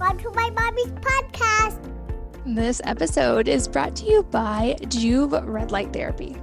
Welcome to my mommy's podcast. This episode is brought to you by Joovv Red Light Therapy.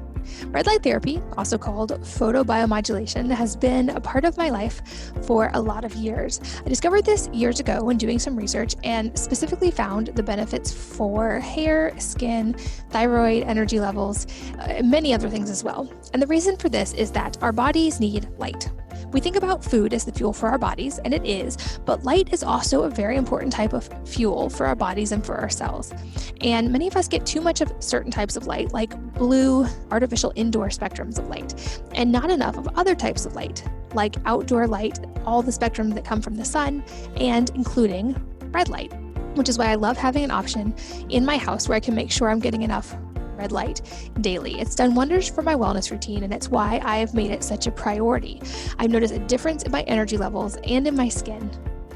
Red light therapy, also called photobiomodulation, has been a part of my life for a lot of years. I discovered this years ago when doing some research and specifically found the benefits for hair, skin, thyroid, energy levels, uh, many other things as well. And the reason for this is that our bodies need light. We think about food as the fuel for our bodies, and it is, but light is also a very important type of fuel for our bodies and for our cells. And many of us get too much of certain types of light, like blue, artificial indoor spectrums of light, and not enough of other types of light, like outdoor light, all the spectrums that come from the sun, and including red light which is why I love having an option in my house where I can make sure I'm getting enough red light daily. It's done wonders for my wellness routine, and it's why I have made it such a priority. I've noticed a difference in my energy levels and in my skin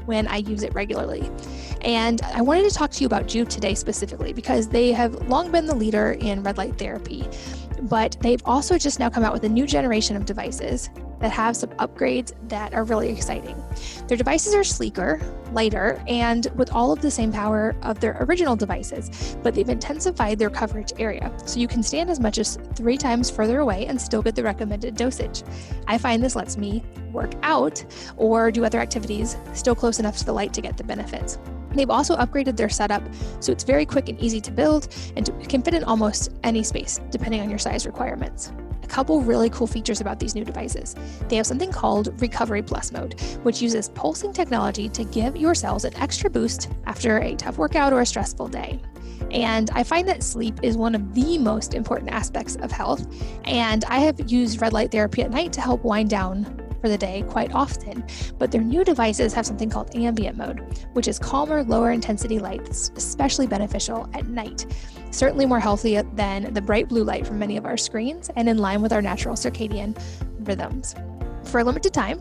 when I use it regularly. And I wanted to talk to you about Joovv today specifically because they have long been the leader in red light therapy, but they've also just now come out with a new generation of devices that have some upgrades that are really exciting. Their devices are sleeker, lighter, and with all of the same power of their original devices, but they've intensified their coverage area. So you can stand as much as three times further away and still get the recommended dosage. I find this lets me work out or do other activities still close enough to the light to get the benefits. They've also upgraded their setup so it's very quick and easy to build and can fit in almost any space depending on your size requirements couple really cool features about these new devices. They have something called Recovery Plus mode, which uses pulsing technology to give your cells an extra boost after a tough workout or a stressful day. And I find that sleep is one of the most important aspects of health. And I have used red light therapy at night to help wind down for the day quite often, but their new devices have something called ambient mode, which is calmer, lower intensity light that's especially beneficial at night. Certainly more healthy than the bright blue light from many of our screens and in line with our natural circadian rhythms. For a limited time,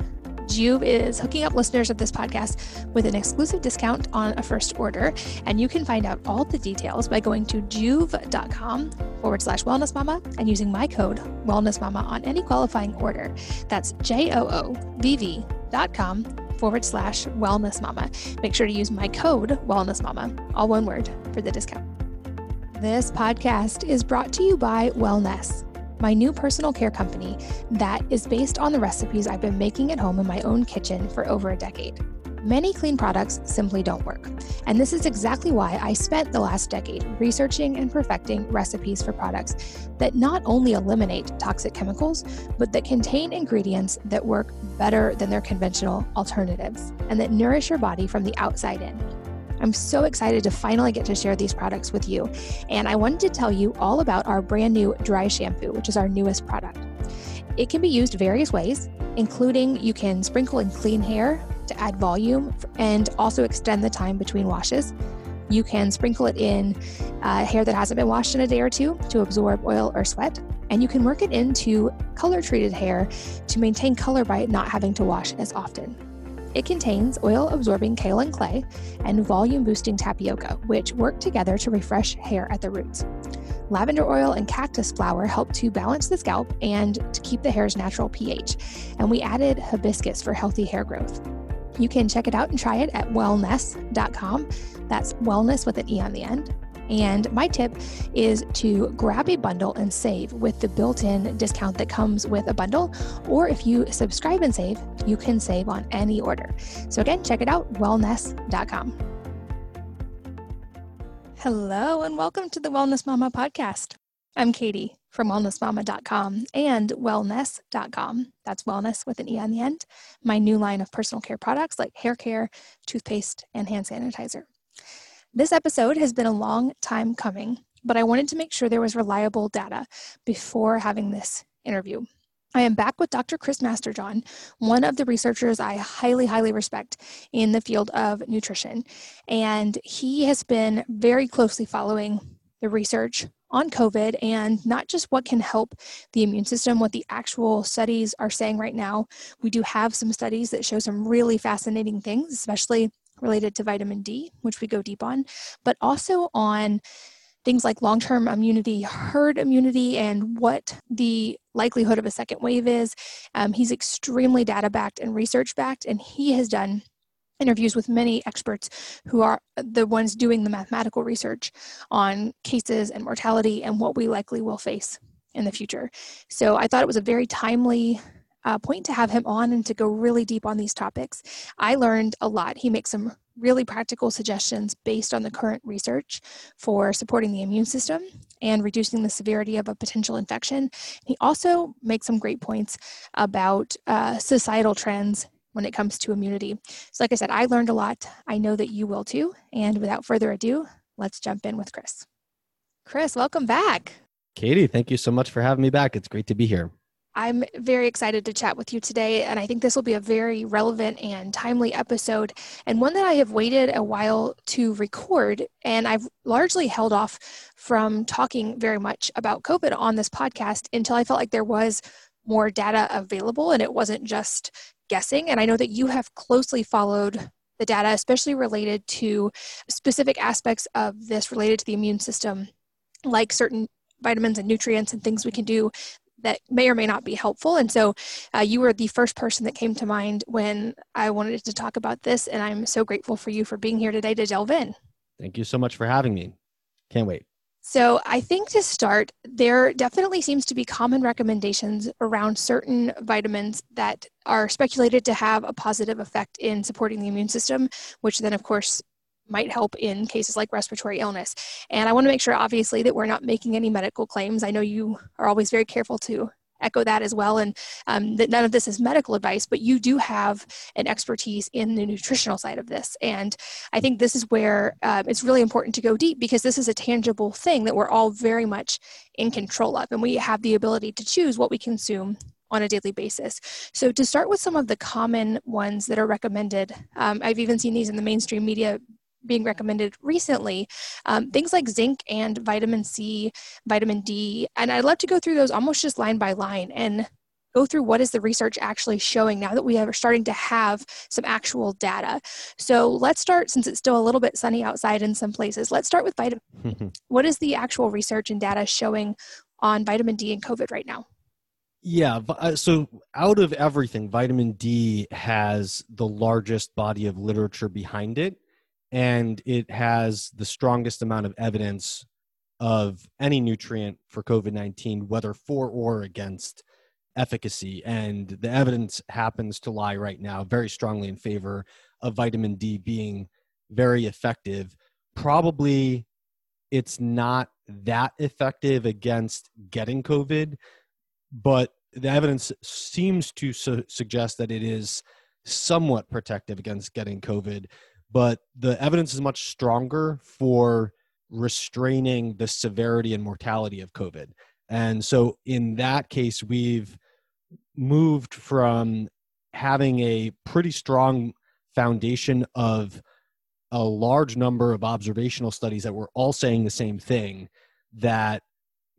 Joovv is hooking up listeners of this podcast with an exclusive discount on a first order. And you can find out all the details by going to joovv.com forward slash wellness mama and using my code wellness mama on any qualifying order. That's J O O V V dot com forward slash wellness mama. Make sure to use my code wellness mama, all one word, for the discount. This podcast is brought to you by Wellnesse my new personal care company that is based on the recipes I've been making at home in my own kitchen for over a decade. Many clean products simply don't work. And this is exactly why I spent the last decade researching and perfecting recipes for products that not only eliminate toxic chemicals, but that contain ingredients that work better than their conventional alternatives and that nourish your body from the outside in. I'm so excited to finally get to share these products with you. And I wanted to tell you all about our brand new dry shampoo, which is our newest product. It can be used various ways, including you can sprinkle in clean hair to add volume and also extend the time between washes. You can sprinkle it in uh, hair that hasn't been washed in a day or two to absorb oil or sweat. And you can work it into color treated hair to maintain color by not having to wash as often. It contains oil absorbing kaolin clay and volume boosting tapioca, which work together to refresh hair at the roots. Lavender oil and cactus flower help to balance the scalp and to keep the hair's natural pH. And we added hibiscus for healthy hair growth. You can check it out and try it at wellnesse.com. That's wellness with an E on the end. And my tip is to grab a bundle and save with the built in discount that comes with a bundle. Or if you subscribe and save, you can save on any order. So again, check it out wellnesse.com. Hello, and welcome to the Wellness Mama podcast. I'm Katie from wellnessmama.com and wellnesse.com. That's wellness with an E on the end. My new line of personal care products like hair care, toothpaste, and hand sanitizer. This episode has been a long time coming, but I wanted to make sure there was reliable data before having this interview. I am back with Dr. Chris Masterjohn, one of the researchers I highly, highly respect in the field of nutrition. And he has been very closely following the research on COVID and not just what can help the immune system, what the actual studies are saying right now. We do have some studies that show some really fascinating things, especially related to vitamin D, which we go deep on, but also on things like long term immunity, herd immunity, and what the likelihood of a second wave is. Um, he's extremely data backed and research backed, and he has done interviews with many experts who are the ones doing the mathematical research on cases and mortality and what we likely will face in the future. So I thought it was a very timely uh, point to have him on and to go really deep on these topics. I learned a lot. He makes some really practical suggestions based on the current research for supporting the immune system and reducing the severity of a potential infection. He also makes some great points about uh, societal trends when it comes to immunity. So, like I said, I learned a lot. I know that you will too. And without further ado, let's jump in with Chris. Chris, welcome back. Katie, thank you so much for having me back. It's great to be here. I'm very excited to chat with you today, and I think this will be a very relevant and timely episode, and one that I have waited a while to record. And I've largely held off from talking very much about COVID on this podcast until I felt like there was more data available and it wasn't just guessing. And I know that you have closely followed the data, especially related to specific aspects of this related to the immune system, like certain vitamins and nutrients and things we can do that may or may not be helpful. And so uh, you were the first person that came to mind when I wanted to talk about this. And I'm so grateful for you for being here today to delve in. Thank you so much for having me. Can't wait. So, I think to start, there definitely seems to be common recommendations around certain vitamins that are speculated to have a positive effect in supporting the immune system, which then, of course, might help in cases like respiratory illness. And I want to make sure, obviously, that we're not making any medical claims. I know you are always very careful to echo that as well and um, that none of this is medical advice but you do have an expertise in the nutritional side of this and i think this is where um, it's really important to go deep because this is a tangible thing that we're all very much in control of and we have the ability to choose what we consume on a daily basis. So, to start with some of the common ones that are recommended, um, I've even seen these in the mainstream media being recommended recently um, things like zinc and vitamin c vitamin d and i'd love to go through those almost just line by line and go through what is the research actually showing now that we are starting to have some actual data so let's start since it's still a little bit sunny outside in some places let's start with vitamin what is the actual research and data showing on vitamin d and covid right now yeah. Uh, so, out of everything, vitamin D has the largest body of literature behind it and it has the strongest amount of evidence of any nutrient for COVID 19, whether for or against efficacy. And the evidence happens to lie right now very strongly in favor of vitamin D being very effective. Probably it's not that effective against getting COVID, but the evidence seems to su- suggest that it is somewhat protective against getting COVID but the evidence is much stronger for restraining the severity and mortality of COVID. And so in that case, we've moved from having a pretty strong foundation of a large number of observational studies that were all saying the same thing that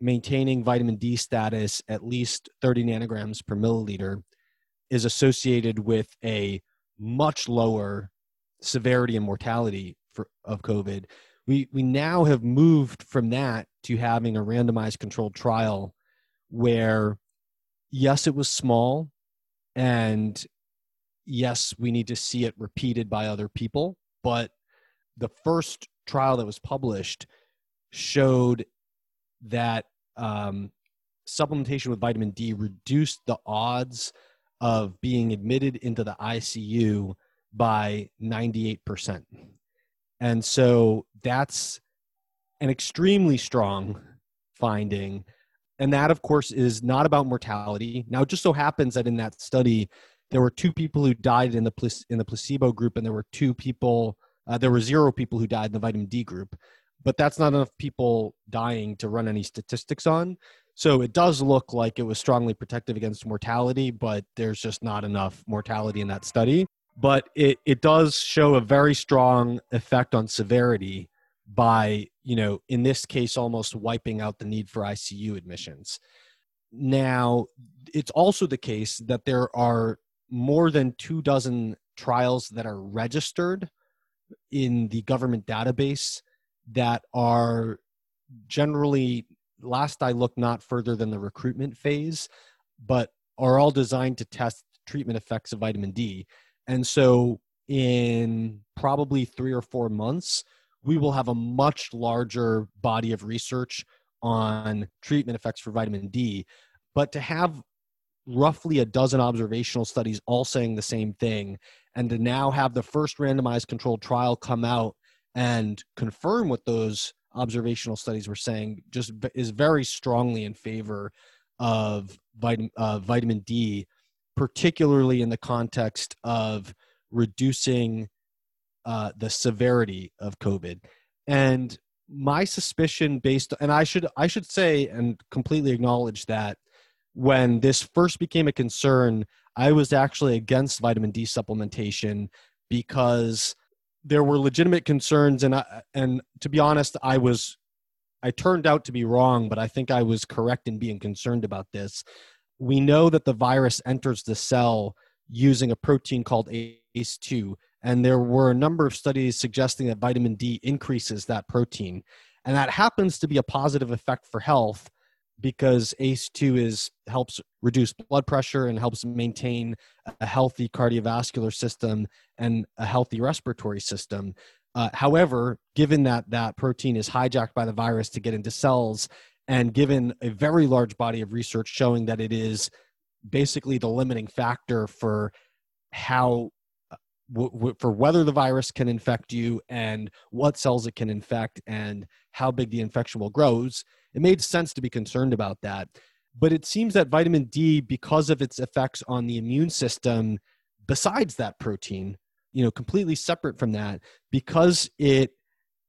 maintaining vitamin D status at least 30 nanograms per milliliter is associated with a much lower severity and mortality for, of COVID. We, we now have moved from that to having a randomized controlled trial where, yes, it was small, and yes, we need to see it repeated by other people. But the first trial that was published showed that um, supplementation with vitamin D reduced the odds of being admitted into the ICU by 98%. And so that's an extremely strong finding. And that, of course, is not about mortality. Now, it just so happens that in that study, there were two people who died in the, in the placebo group, and there were two people, uh, there were zero people who died in the vitamin D group. But that's not enough people dying to run any statistics on. So it does look like it was strongly protective against mortality, but there's just not enough mortality in that study but it, it does show a very strong effect on severity by you know in this case almost wiping out the need for icu admissions. Now it's also the case that there are more than two dozen trials that are registered in the government database that are generally last i looked not further than the recruitment phase but are all designed to test treatment effects of vitamin d and so in probably three or four months, we will have a much larger body of research on treatment effects for vitamin D. But to have roughly a dozen observational studies all saying the same thing, and to now have the first randomized controlled trial come out and confirm what those observational studies were saying, just is very strongly in favor of vitamin, uh, vitamin D, particularly in the context of reducing uh, the severity of COVID. And my suspicion based and I should I should say and completely acknowledge that when this first became a concern, I was actually against vitamin D supplementation because there were legitimate concerns and I, and to be honest, I was I turned out to be wrong, but I think I was correct in being concerned about this. We know that the virus enters the cell using a protein called ACE2 and there were a number of studies suggesting that vitamin D increases that protein. And that happens to be a positive effect for health because ACE2 is helps reduce blood pressure and helps maintain a healthy cardiovascular system and a healthy respiratory system. Uh, however, given that that protein is hijacked by the virus to get into cells, and given a very large body of research showing that it is basically the limiting factor for how uh, w- w- for whether the virus can infect you and what cells it can infect and how big the infection will grows it made sense to be concerned about that. But it seems that vitamin d because of its effects on the immune system besides that protein you know completely separate from that because it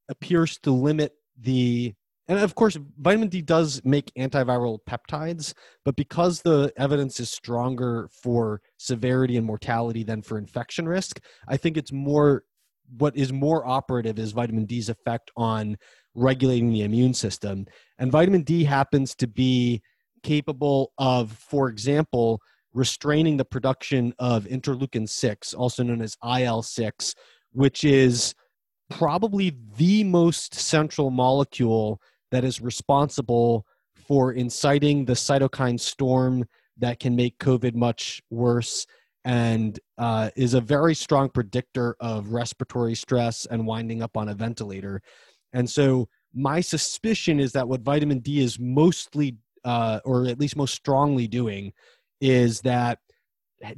appears to limit the and of course vitamin d does make antiviral peptides but because the evidence is stronger for severity and mortality than for infection risk i think it's more what is more operative is vitamin d's effect on regulating the immune system. And vitamin d happens to be capable of for example restraining the production of interleukin 6 also known as il-6 which is probably the most central molecule that is responsible for inciting the cytokine storm that can make COVID much worse and uh, is a very strong predictor of respiratory stress and winding up on a ventilator. And so, my suspicion is that what vitamin D is mostly, uh, or at least most strongly doing, is that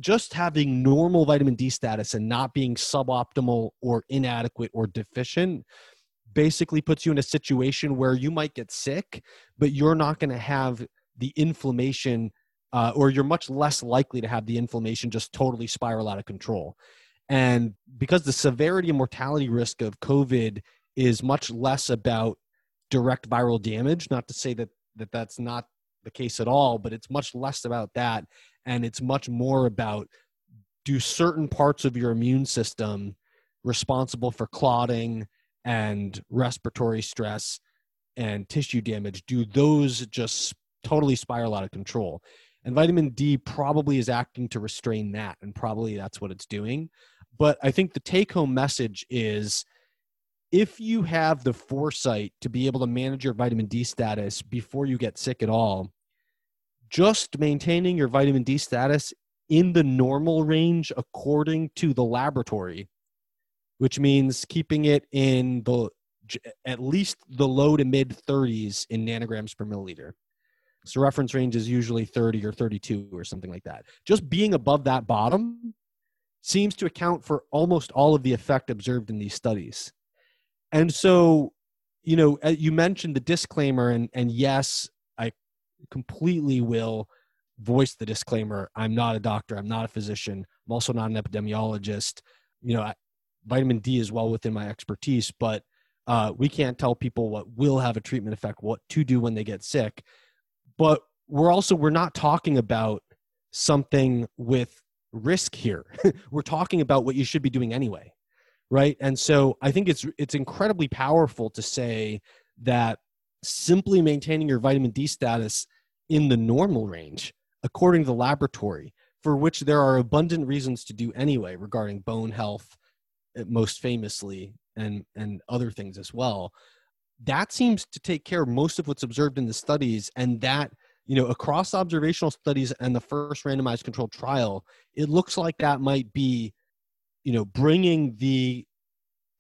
just having normal vitamin D status and not being suboptimal or inadequate or deficient basically puts you in a situation where you might get sick, but you're not going to have the inflammation, uh, or you're much less likely to have the inflammation just totally spiral out of control. And because the severity and mortality risk of COVID is much less about direct viral damage, not to say that, that that's not the case at all, but it's much less about that. And it's much more about do certain parts of your immune system responsible for clotting and respiratory stress and tissue damage do those just totally spiral out of control. And vitamin d probably is acting to restrain that and probably that's what it's doing. But i think the take home message is if you have the foresight to be able to manage your vitamin d status before you get sick at all just maintaining your vitamin d status in the normal range according to the laboratory which means keeping it in the at least the low to mid 30s in nanograms per milliliter. So reference range is usually 30 or 32 or something like that. Just being above that bottom seems to account for almost all of the effect observed in these studies. And so, you know, uh, you mentioned the disclaimer, and, and yes, I completely will voice the disclaimer. I'm not a doctor, I'm not a physician, I'm also not an epidemiologist. You know, vitamin D is well within my expertise, but uh, we can't tell people what will have a treatment effect, what to do when they get sick. But we're also we're not talking about something with risk here. we're talking about what you should be doing anyway, right? And so I think it's it's incredibly powerful to say that simply maintaining your vitamin D status in the normal range according to the laboratory for which there are abundant reasons to do anyway regarding bone health most famously and and other things as well that seems to take care of most of what's observed in the studies and that you know across observational studies and the first randomized controlled trial it looks like that might be you know, bringing the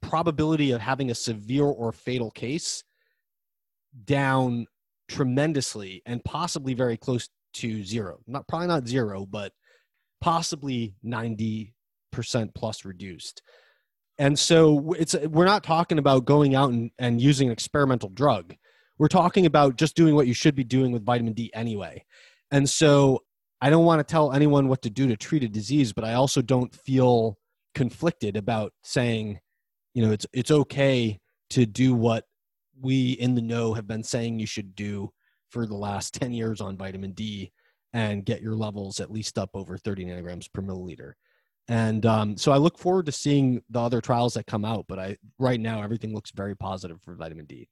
probability of having a severe or fatal case down tremendously and possibly very close to zero. Not probably not zero, but possibly 90% plus reduced. And so it's we're not talking about going out and, and using an experimental drug. We're talking about just doing what you should be doing with vitamin D anyway. And so I don't want to tell anyone what to do to treat a disease, but I also don't feel conflicted about saying, you know, it's it's okay to do what we in the know have been saying you should do for the last 10 years on vitamin D and get your levels at least up over 30 nanograms per milliliter. And um, so I look forward to seeing the other trials that come out, but I right now everything looks very positive for vitamin D.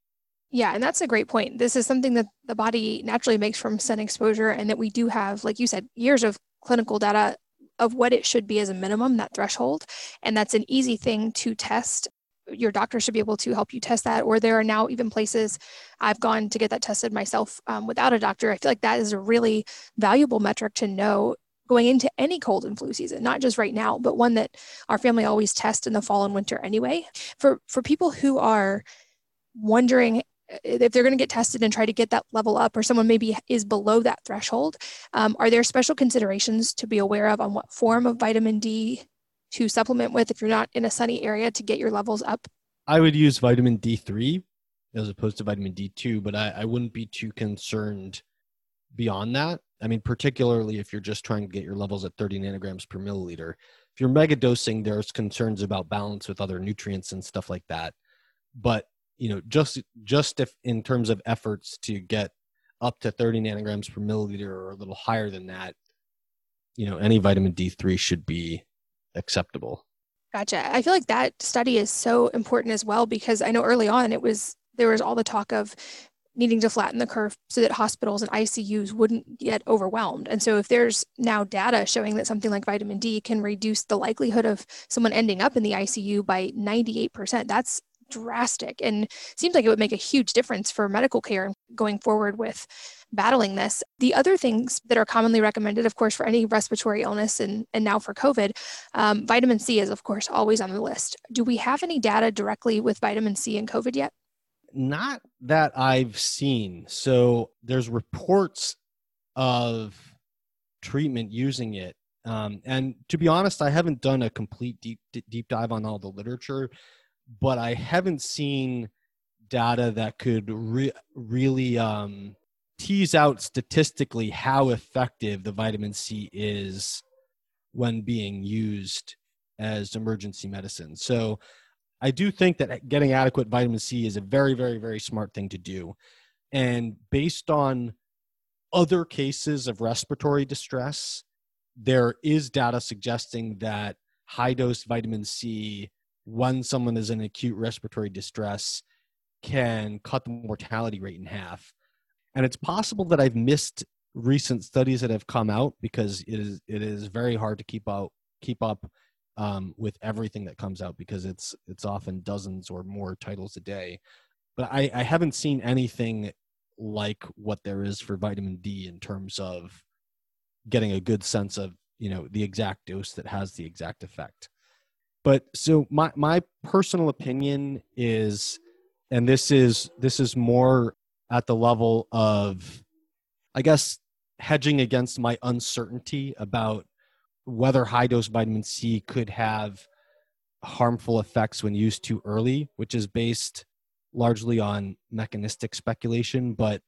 Yeah, and that's a great point. This is something that the body naturally makes from sun exposure, and that we do have, like you said, years of clinical data of what it should be as a minimum, that threshold. And that's an easy thing to test. Your doctor should be able to help you test that. Or there are now even places I've gone to get that tested myself um, without a doctor. I feel like that is a really valuable metric to know going into any cold and flu season, not just right now, but one that our family always tests in the fall and winter anyway. For for people who are wondering if they're going to get tested and try to get that level up or someone maybe is below that threshold um, are there special considerations to be aware of on what form of vitamin d to supplement with if you're not in a sunny area to get your levels up i would use vitamin d3 as opposed to vitamin d2 but i, I wouldn't be too concerned beyond that i mean particularly if you're just trying to get your levels at 30 nanograms per milliliter. If you're mega dosing there's concerns about balance with other nutrients and stuff like that. But you know just just if in terms of efforts to get up to 30 nanograms per milliliter or a little higher than that you know any vitamin d3 should be acceptable. Gotcha. I feel like that study is so important as well because i know early on it was there was all the talk of needing to flatten the curve so that hospitals and ICUs wouldn't get overwhelmed. And so if there's now data showing that something like vitamin D can reduce the likelihood of someone ending up in the ICU by 98%, that's drastic and seems like it would make a huge difference for medical care going forward with battling this. The other things that are commonly recommended, of course, for any respiratory illness and, and now for COVID, um, vitamin C is, of course, always on the list. Do we have any data directly with vitamin C and COVID yet? Not that I've seen. So there's reports of treatment using it. Um, and to be honest, I haven't done a complete deep deep dive on all the literature but I haven't seen data that could re- really um, tease out statistically how effective the vitamin C is when being used as emergency medicine. So I do think that getting adequate vitamin C is a very, very, very smart thing to do. And based on other cases of respiratory distress, there is data suggesting that high dose vitamin C when someone is in acute respiratory distress can cut the mortality rate in half. And it's possible that I've missed recent studies that have come out because it is it is very hard to keep out keep up um, with everything that comes out because it's it's often dozens or more titles a day. But I, I haven't seen anything like what there is for vitamin D in terms of getting a good sense of you know the exact dose that has the exact effect. But so my my personal opinion is, and this is this is more at the level of, I guess, hedging against my uncertainty about whether high dose vitamin C could have harmful effects when used too early, which is based largely on mechanistic speculation. But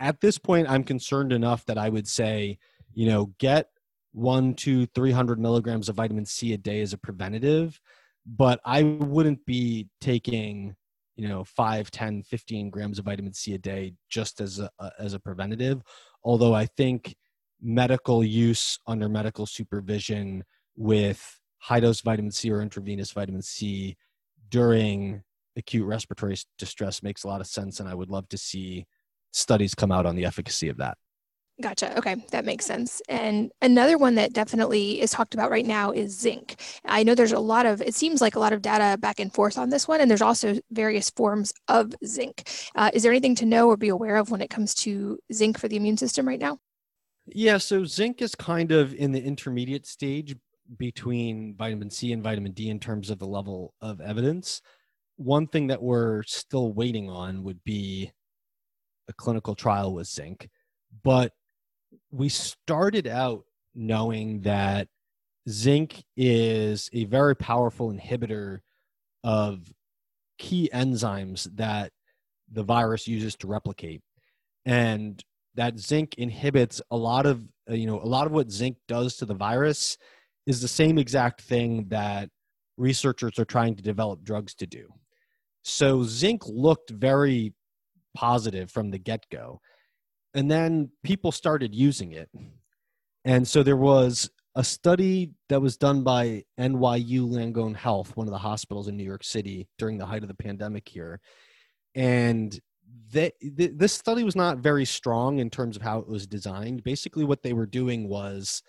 at this point, I'm concerned enough that I would say, you know, get one, two, 300 milligrams of vitamin C a day as a preventative. But I wouldn't be taking, you know, 5, 10, 15 grams of vitamin C a day just as a, as a preventative. Although I think medical use under medical supervision with high dose vitamin C or intravenous vitamin C during acute respiratory distress makes a lot of sense. And I would love to see studies come out on the efficacy of that. Gotcha. Okay, that makes sense. And another one that definitely is talked about right now is zinc. I know there's a lot of, it seems like a lot of data back and forth on this one, and there's also various forms of zinc. Uh, is there anything to know or be aware of when it comes to zinc for the immune system right now? Yeah, so zinc is kind of in the intermediate stage. between vitamin C and vitamin D in terms of the level of evidence. One thing that we're still waiting on would be a clinical trial with zinc. But we started out knowing that zinc is a very powerful inhibitor of key enzymes that the virus uses to replicate. And that zinc inhibits a lot of uh, you know a lot of what zinc does to the virus is the same exact thing that researchers are trying to develop drugs to do so zinc looked very positive from the get-go and then people started using it and so there was a study that was done by NYU Langone Health, one of the hospitals in New York City during the height of the pandemic here. And they, th- this study was not very strong in terms of how it was designed. Basically, what they were doing was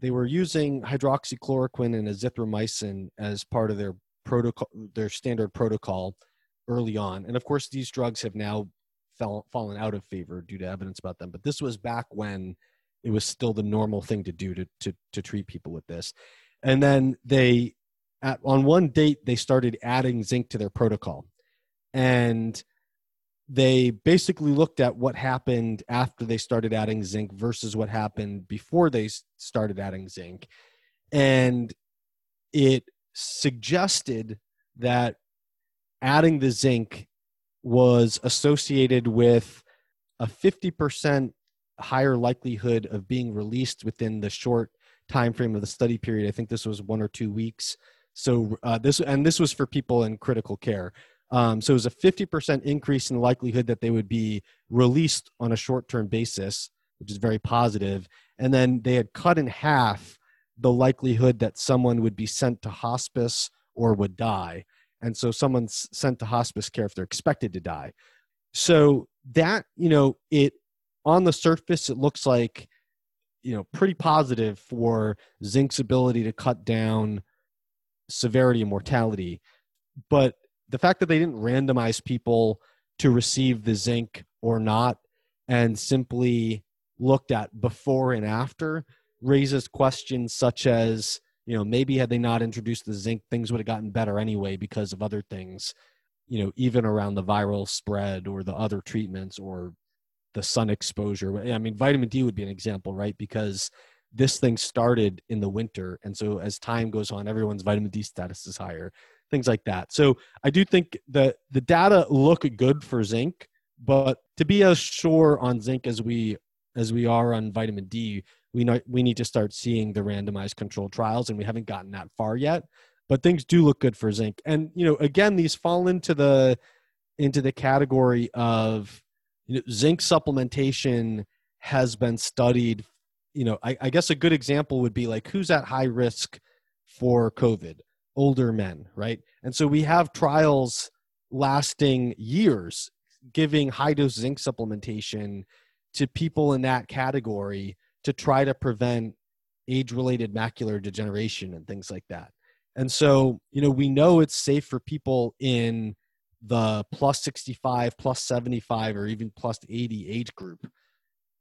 they were using hydroxychloroquine and azithromycin as part of their protocol, their standard protocol early on. And of course, these drugs have now fell, fallen out of favor due to evidence about them. But this was back when it was still the normal thing to do to to, to treat people with this. And then they, at, on one date, they started adding zinc to their protocol, and they basically looked at what happened after they started adding zinc versus what happened before they started adding zinc. And it suggested that adding the zinc was associated with a 50% higher likelihood of being released within the short time frame of the study period. I think this was one or two weeks. So uh, this and this was for people in critical care. Um, so it was a 50% increase in the likelihood that they would be released on a short term basis, which is very positive. And then they had cut in half the likelihood that someone would be sent to hospice or would die. And so someone's sent to hospice care if they're expected to die. So that, you know, it on the surface, it looks like, you know, pretty positive for zinc's ability to cut down severity and mortality. But the fact that they didn't randomize people to receive the zinc or not and simply looked at before and after raises questions such as you know maybe had they not introduced the zinc things would have gotten better anyway because of other things you know even around the viral spread or the other treatments or the sun exposure. I mean vitamin d would be an example right? Because this thing started in the winter. And so as time goes on everyone's vitamin d status is higher things like that. So I do think that the data look good for zinc, but to be as sure on zinc as we as we are on vitamin D, we know we need to start seeing the randomized controlled trials, and we haven't gotten that far yet. But things do look good for zinc, and you know, again, these fall into the into the category of you know, zinc supplementation has been studied. You know, I, I guess a good example would be like who's at high risk for COVID older men, right? And so we have trials lasting years giving high dose zinc supplementation to people in that category to try to prevent age related macular degeneration and things like that. And so, you know, we know it's safe for people in the plus 65, plus 75, or even plus 80 age group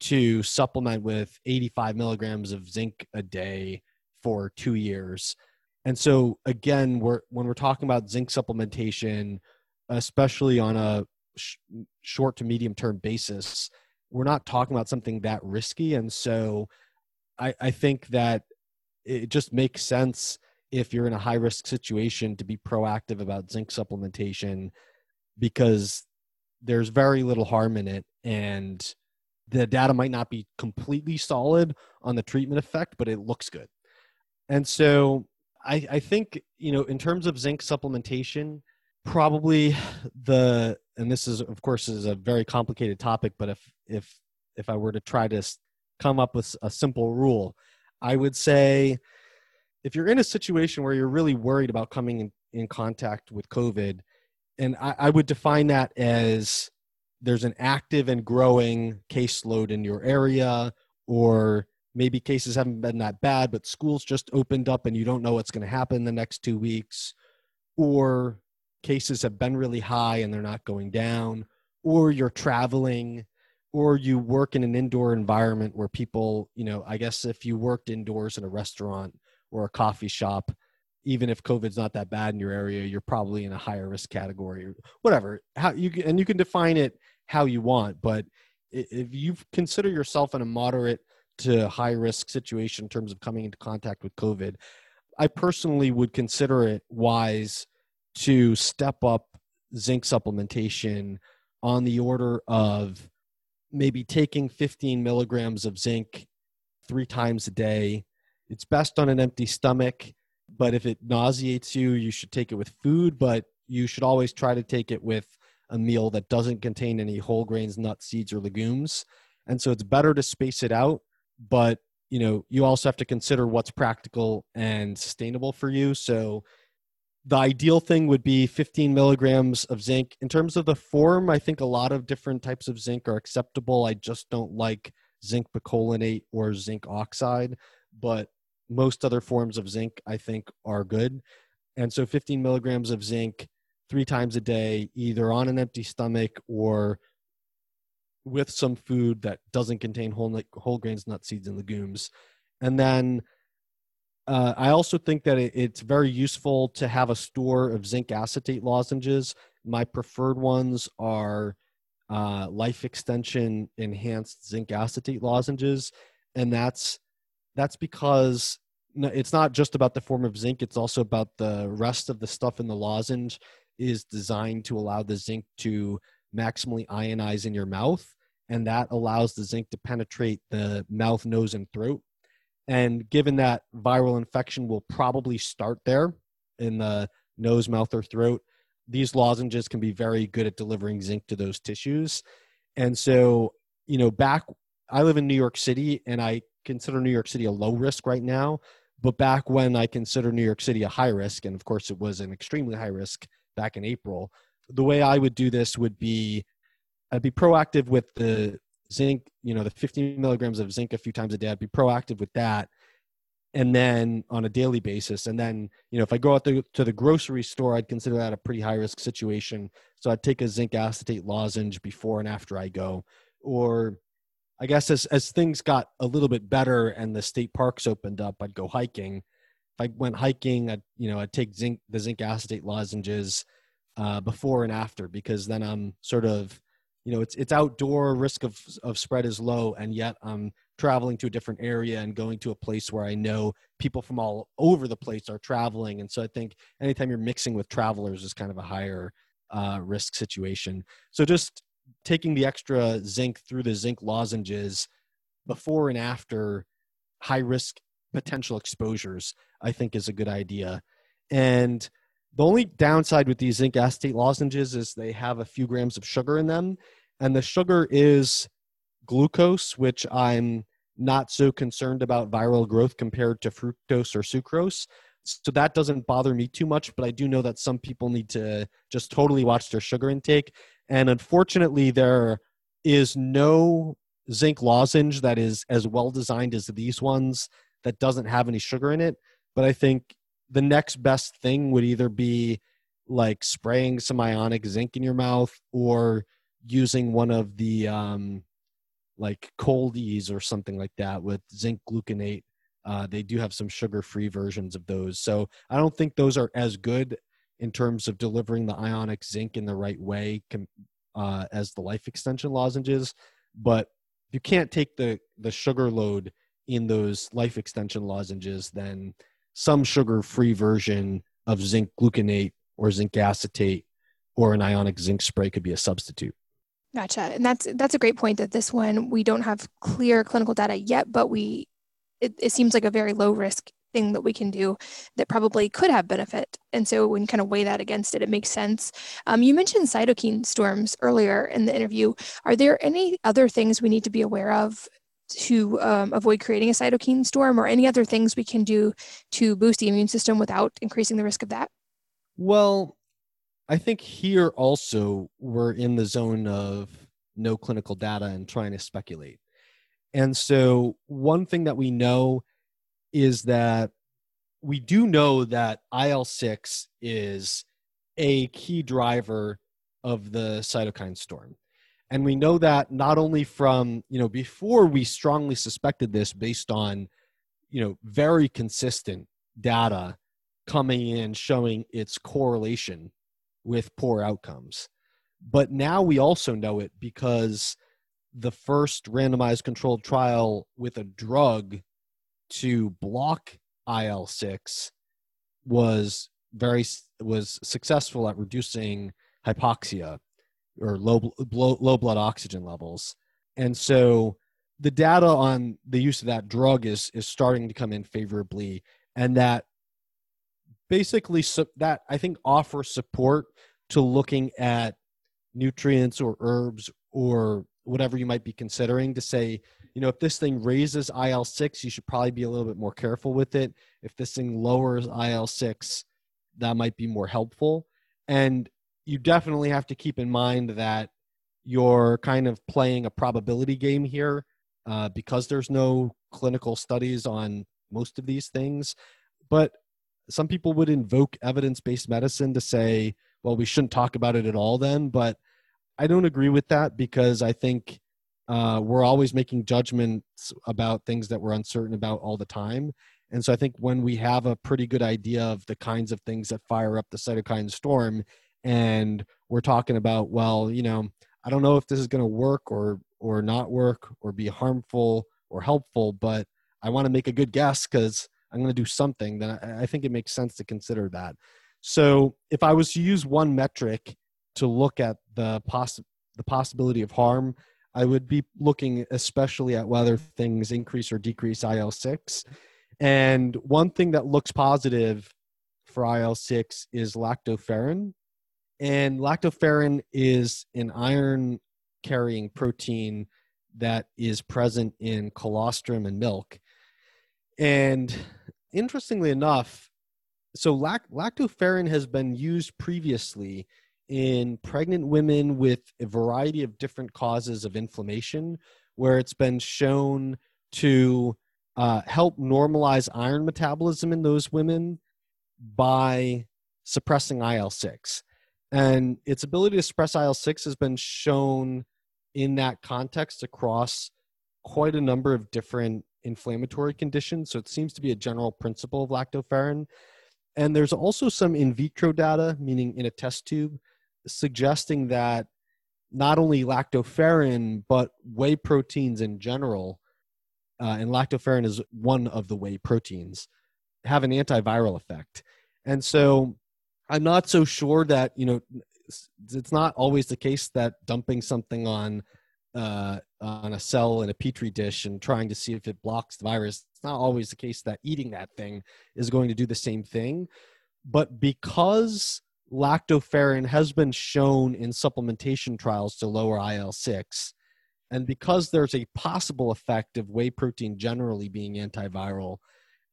to supplement with 85 milligrams of zinc a day for two years and so again, we're when we're talking about zinc supplementation, especially on a sh- short to medium term basis, we're not talking about something that risky. And so I, I think that it just makes sense if you're in a high risk situation to be proactive about zinc supplementation because there's very little harm in it and the data might not be completely solid on the treatment effect but it looks good and so I, I think you know in terms of zinc supplementation probably the and this is of course is a very complicated topic but if if if i were to try to come up with a simple rule i would say if you're in a situation where you're really worried about coming in, in contact with covid and I, I would define that as there's an active and growing caseload in your area or maybe cases haven't been that bad, but schools just opened up and you don't know what's going to happen the next two weeks, or cases have been really high and they're not going down, or you're traveling, or you work in an indoor environment where people, you know, I guess if you worked indoors in a restaurant or a coffee shop even if covid's not that bad in your area you're probably in a higher risk category whatever. How you and you can define it how you want but if you consider yourself in a moderate to high risk situation in terms of coming into contact with covid i personally would consider it wise to step up zinc supplementation on the order of maybe taking 15 milligrams of zinc three times a day. It's best on an empty stomach, but if it nauseates you, you should take it with food, but you should always try to take it with a meal that doesn't contain any whole grains, nuts, seeds, or legumes. And so it's better to space it out, but you know, you also have to consider what's practical and sustainable for you. So the ideal thing would be 15 milligrams of zinc. In terms of the form, I think a lot of different types of zinc are acceptable. I just don't like zinc picolinate or zinc oxide, but most other forms of zinc I think are good. And so 15 milligrams of zinc three times a day, either on an empty stomach or with some food that doesn't contain whole, whole grains, nuts, seeds, and legumes. And then uh, I also think that it, it's very useful to have a store of zinc acetate lozenges. My preferred ones are uh, life extension enhanced zinc acetate lozenges, and that's that's because it's not just about the form of zinc; it's also about the rest of the stuff in the lozenge is designed to allow the zinc to maximally ionize in your mouth, and that allows the zinc to penetrate the mouth, nose, and throat and given that viral infection will probably start there in the nose, mouth, or throat, these lozenges can be very good at delivering zinc to those tissues. And so, you know, back, I live in New York City and I consider New York City a low risk right now. But back when I consider New York City a high risk, and of course it was an extremely high risk back in April, the way I would do this would be I'd be proactive with the zinc, you know, the 15 milligrams of zinc a few times a day. I'd be proactive with that. And then on a daily basis. And then, you know, if I go out the, to the grocery store, I'd consider that a pretty high risk situation. So I'd take a zinc acetate lozenge before and after I go. Or I guess as, as things got a little bit better and the state parks opened up, I'd go hiking. If I went hiking, I'd, you know, I'd take zinc, the zinc acetate lozenges uh, before and after because then I'm sort of you know it's it's outdoor risk of of spread is low and yet i'm traveling to a different area and going to a place where i know people from all over the place are traveling. And so i think anytime you're mixing with travelers is kind of a higher uh, risk situation. So just taking the extra zinc through the zinc lozenges before and after high risk potential exposures i think is a good idea. And the only downside with these zinc acetate lozenges is they have a few grams of sugar in them and the sugar is glucose, which I'm not so concerned about viral growth compared to fructose or sucrose. So that doesn't bother me too much, but I do know that some people need to just totally watch their sugar intake. And unfortunately, there is no zinc lozenge that is as well designed as these ones that doesn't have any sugar in it. But I think the next best thing would either be like spraying some ionic zinc in your mouth or using one of the um, like Cold-EEZE or something like that with zinc gluconate. Uh, they do have some sugar-free versions of those. So I don't think those are as good in terms of delivering the ionic zinc in the right way uh, as the life extension lozenges. But if you can't take the the sugar load in those life extension lozenges, then some sugar-free version of zinc gluconate or zinc acetate or an ionic zinc spray could be a substitute. Gotcha. And that's that's a great point that this one we don't have clear clinical data yet, but we it, it seems like a very low risk thing that we can do that probably could have benefit. And so when you kind of weigh that against it, it makes sense. Um, you mentioned cytokine storms earlier in the interview. Are there any other things we need to be aware of to um, avoid creating a cytokine storm or any other things we can do to boost the immune system without increasing the risk of that? Well, I think here also we're in the zone of no clinical data and trying to speculate. And so, one thing that we know is that we do know that IL 6 is a key driver of the cytokine storm. And we know that not only from, you know, before we strongly suspected this based on, you know, very consistent data coming in showing its correlation with poor outcomes. But now we also know it because the first randomized controlled trial with a drug to block IL 6 was very was successful at reducing hypoxia or low, low, low blood oxygen levels. And so the data on the use of that drug is is starting to come in favorably and that basically that I think offers support to looking at nutrients or herbs or whatever you might be considering to say, you know, if this thing raises IL 6, you should probably be a little bit more careful with it. If this thing lowers IL 6, that might be more helpful. And you definitely have to keep in mind that you're kind of playing a probability game here uh, because there's no clinical studies on most of these things. But some people would invoke evidence based medicine to say, well, we shouldn't talk about it at all then. But I don't agree with that because I think uh, we're always making judgments about things that we're uncertain about all the time. And so I think when we have a pretty good idea of the kinds of things that fire up the cytokine storm, and we're talking about, well, you know, I don't know if this is going to work or or not work or be harmful or helpful, but I want to make a good guess because I'm going to do something. Then I, I think it makes sense to consider that. So if I was to use one metric to look at the poss- the possibility of harm, I would be looking especially at whether things increase or decrease IL six. And one thing that looks positive for IL six is lactoferrin, and lactoferrin is an iron carrying protein that is present in colostrum and milk. And interestingly enough, so lact- lactoferrin has been used previously in pregnant women with a variety of different causes of inflammation, where it's been shown to uh, help normalize iron metabolism in those women by suppressing IL 6. And its ability to suppress IL 6 has been shown in that context across quite a number of different inflammatory conditions. So it seems to be a general principle of lactoferrin. And there's also some in vitro data, meaning in a test tube, suggesting that not only lactoferrin, but whey proteins in general, uh, and lactoferrin is one of the whey proteins, have an antiviral effect. And so I'm not so sure that, you know, it's not always the case that dumping something on uh, on a cell in a petri dish and trying to see if it blocks the virus. It's not always the case that eating that thing is going to do the same thing. But because lactoferrin has been shown in supplementation trials to lower IL 6, and because there's a possible effect of whey protein generally being antiviral,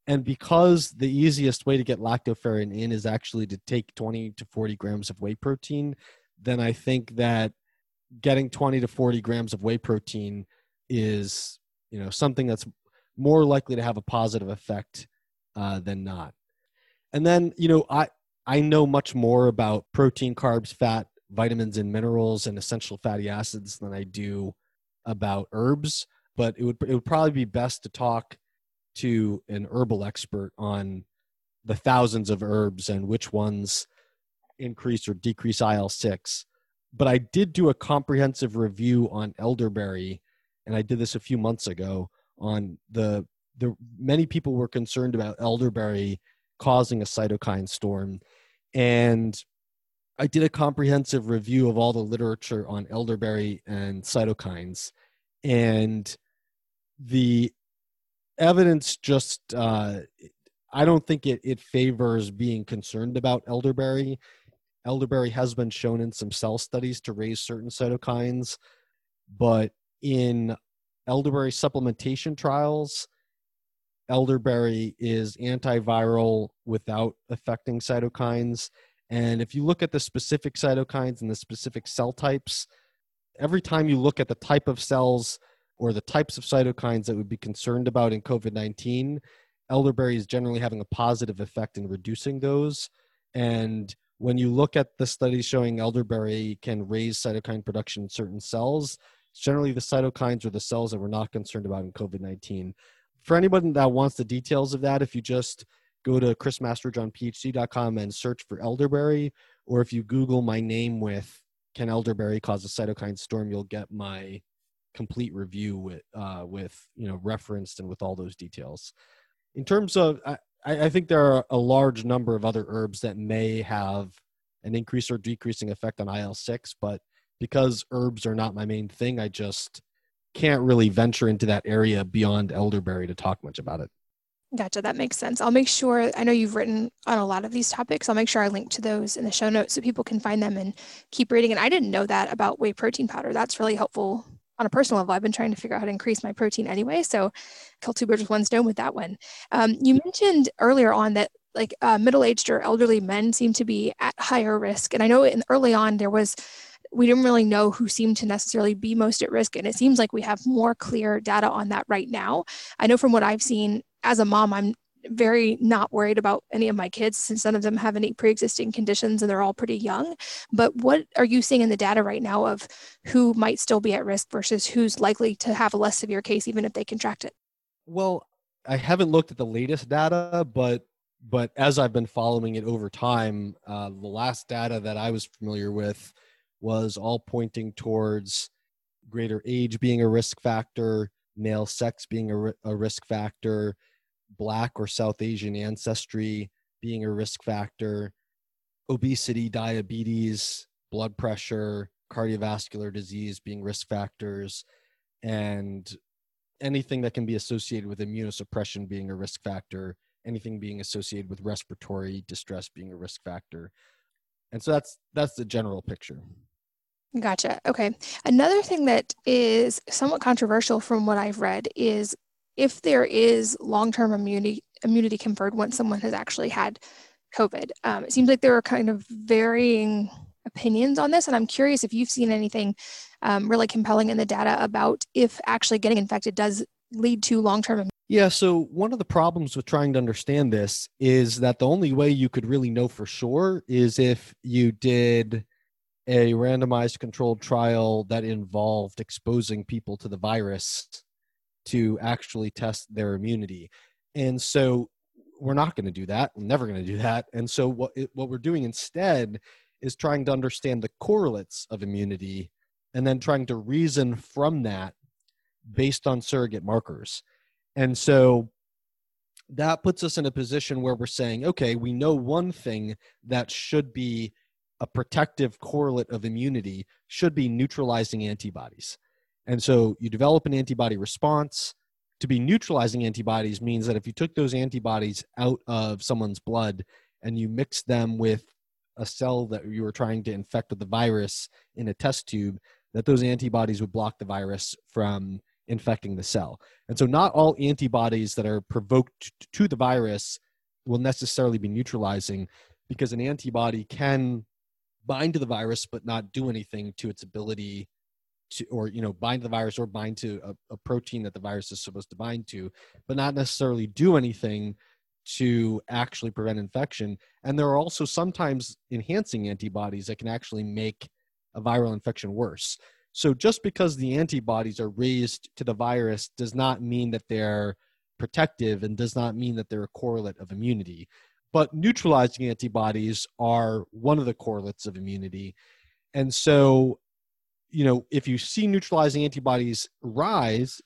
and because the easiest way to get lactoferrin in is actually to take 20 to 40 grams of whey protein, then I think that getting 20 to 40 grams of whey protein is, you know, something that's more likely to have a positive effect uh, than not. And then, you know, I I know much more about protein, carbs, fat, vitamins, and minerals and essential fatty acids than I do about herbs. But it would it would probably be best to talk to an herbal expert on the thousands of herbs and which ones increase or decrease IL 6. But I did do a comprehensive review on elderberry, and I did this a few months ago on the the many people were concerned about elderberry causing a cytokine storm and I did a comprehensive review of all the literature on elderberry and cytokines and the evidence just uh, I don't think it it favors being concerned about elderberry. Elderberry has been shown in some cell studies to raise certain cytokines, but in elderberry supplementation trials, elderberry is antiviral without affecting cytokines. And if you look at the specific cytokines and the specific cell types, every time you look at the type of cells or the types of cytokines that would be concerned about in COVID 19, elderberry is generally having a positive effect in reducing those. And when you look at the studies showing elderberry can raise cytokine production in certain cells, generally the cytokines are the cells that we're not concerned about in COVID 19. For anyone that wants the details of that, if you just go to chrismasterjohnphd.com and search for elderberry, or if you Google my name with "Can elderberry cause a cytokine storm?" you'll get my complete review with uh, with you know referenced and with all those details. In terms of, I, I think there are a large number of other herbs that may have an increase or decreasing effect on IL six, but because herbs are not my main thing, I just can't really venture into that area beyond elderberry to talk much about it. Gotcha. That makes sense. I'll make sure, I know you've written on a lot of these topics. I'll make sure I link to those in the show notes so people can find them and keep reading. And I didn't know that about whey protein powder. That's really helpful on a personal level. I've been trying to figure out how to increase my protein anyway. So kill two birds with one stone with that one. Um, you mentioned earlier on that like uh, middle-aged or elderly men seem to be at higher risk. And I know in early on there was we didn't really know who seemed to necessarily be most at risk. And it seems like we have more clear data on that right now. I know from what I've seen as a mom, I'm very not worried about any of my kids since none of them have any pre-existing conditions and they're all pretty young. But what are you seeing in the data right now of who might still be at risk versus who's likely to have a less severe case even if they contract it? Well i haven't looked at the latest data but but as i've been following it over time uh, the last data that i was familiar with was all pointing towards greater age being a risk factor, male sex being a, a risk factor, black or South Asian ancestry being a risk factor, obesity, diabetes, blood pressure, cardiovascular disease being risk factors, and anything that can be associated with immunosuppression being a risk factor, anything being associated with respiratory distress being a risk factor. And so that's that's the general picture. Gotcha. Okay. Another thing that is somewhat controversial from what I've read is if there is long-term immunity immunity conferred once someone has actually had COVID. Um, it seems like there are kind of varying opinions on this, and I'm curious if you've seen anything um, really compelling in the data about if actually getting infected does lead to long-term. immunity. Yeah. So one of the problems with trying to understand this is that the only way you could really know for sure is if you did a randomized controlled trial that involved exposing people to the virus to actually test their immunity. And so we're not going to do that. We're never going to do that. And so what it, what we're doing instead is trying to understand the correlates of immunity and then trying to reason from that based on surrogate markers. And so that puts us in a position where we're saying, okay, we know one thing that should be a protective correlate of immunity should be neutralizing antibodies. And so you develop an antibody response. To be neutralizing antibodies means that if you took those antibodies out of someone's blood and you mix them with a cell that you were trying to infect with the virus in a test tube, that those antibodies would block the virus from infecting the cell. And so not all antibodies that are provoked to the virus will necessarily be neutralizing because an antibody can bind to the virus but not do anything to its ability to or you know bind the virus or bind to a, a, protein that the virus is supposed to bind to but not necessarily do anything to actually prevent infection. And there are also sometimes enhancing antibodies that can actually make a viral infection worse. So just because the antibodies are raised to the virus does not mean that they're protective and does not mean that they're a correlate of immunity. But neutralizing antibodies are one of the correlates of immunity. And so, you know, if you see neutralizing antibodies rise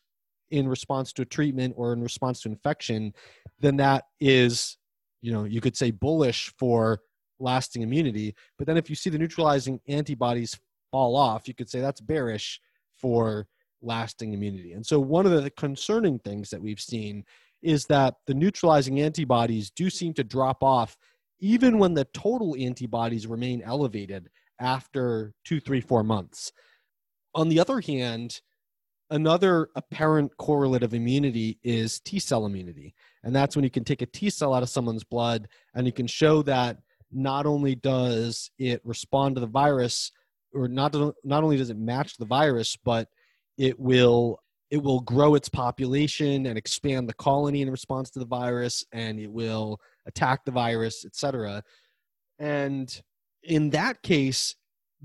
in response to a treatment or in response to infection, then that is, you know, you could say bullish for lasting immunity. But then if you see the neutralizing antibodies fall off, you could say that's bearish for lasting immunity. And so one of the concerning things that we've seen is that the neutralizing antibodies do seem to drop off even when the total antibodies remain elevated after two, three, four months. On the other hand, another apparent correlate of immunity is T cell immunity. And that's when you can take a T cell out of someone's blood and you can show that not only does it respond to the virus, or not, not only does it match the virus, but it will it will grow its population and expand the colony in response to the virus and it will attack the virus etc and in that case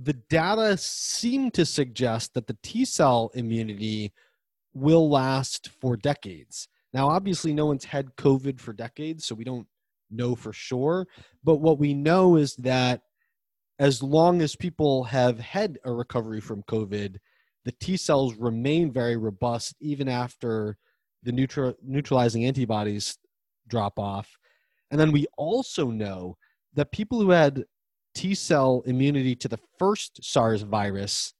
the data seem to suggest that the t cell immunity will last for decades now obviously no one's had covid for decades so we don't know for sure. But what we know is that as long as people have had a recovery from COVID, the T cells remain very robust even after the neutral, neutralizing antibodies drop off. And then we also know that people who had T cell immunity to the first SARS virus,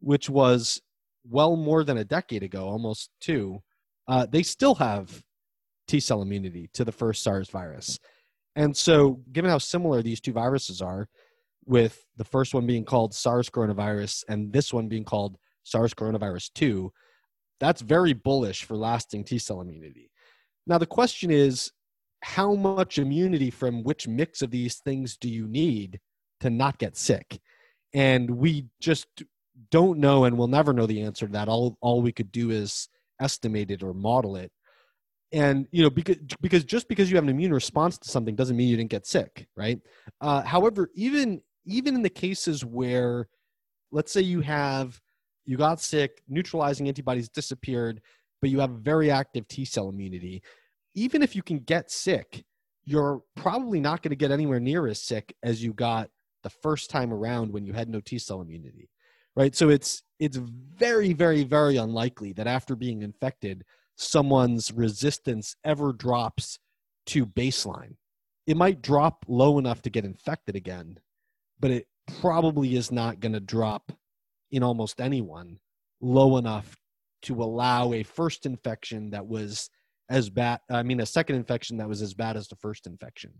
which was well more than a decade ago, almost two, uh, they still have T cell immunity to the first SARS virus. And so, given how similar these two viruses are, with the first one being called SARS coronavirus and this one being called SARS coronavirus 2, that's very bullish for lasting T cell immunity. Now, the question is how much immunity from which mix of these things do you need to not get sick? And we just don't know and we'll never know the answer to that. All, all we could do is estimate it or model it. And you know, because because just because you have an immune response to something doesn't mean you didn't get sick, right? Uh, however, even even in the cases where, let's say you have you got sick, neutralizing antibodies disappeared, but you have very active T cell immunity. Even if you can get sick, you're probably not going to get anywhere near as sick as you got the first time around when you had no T cell immunity. Right? So it's it's very very very unlikely that after being infected someone's resistance ever drops to baseline. It might drop low enough to get infected again, but it probably is not going to drop in almost anyone low enough to allow a first infection that was as bad i mean a second infection that was as bad as the first infection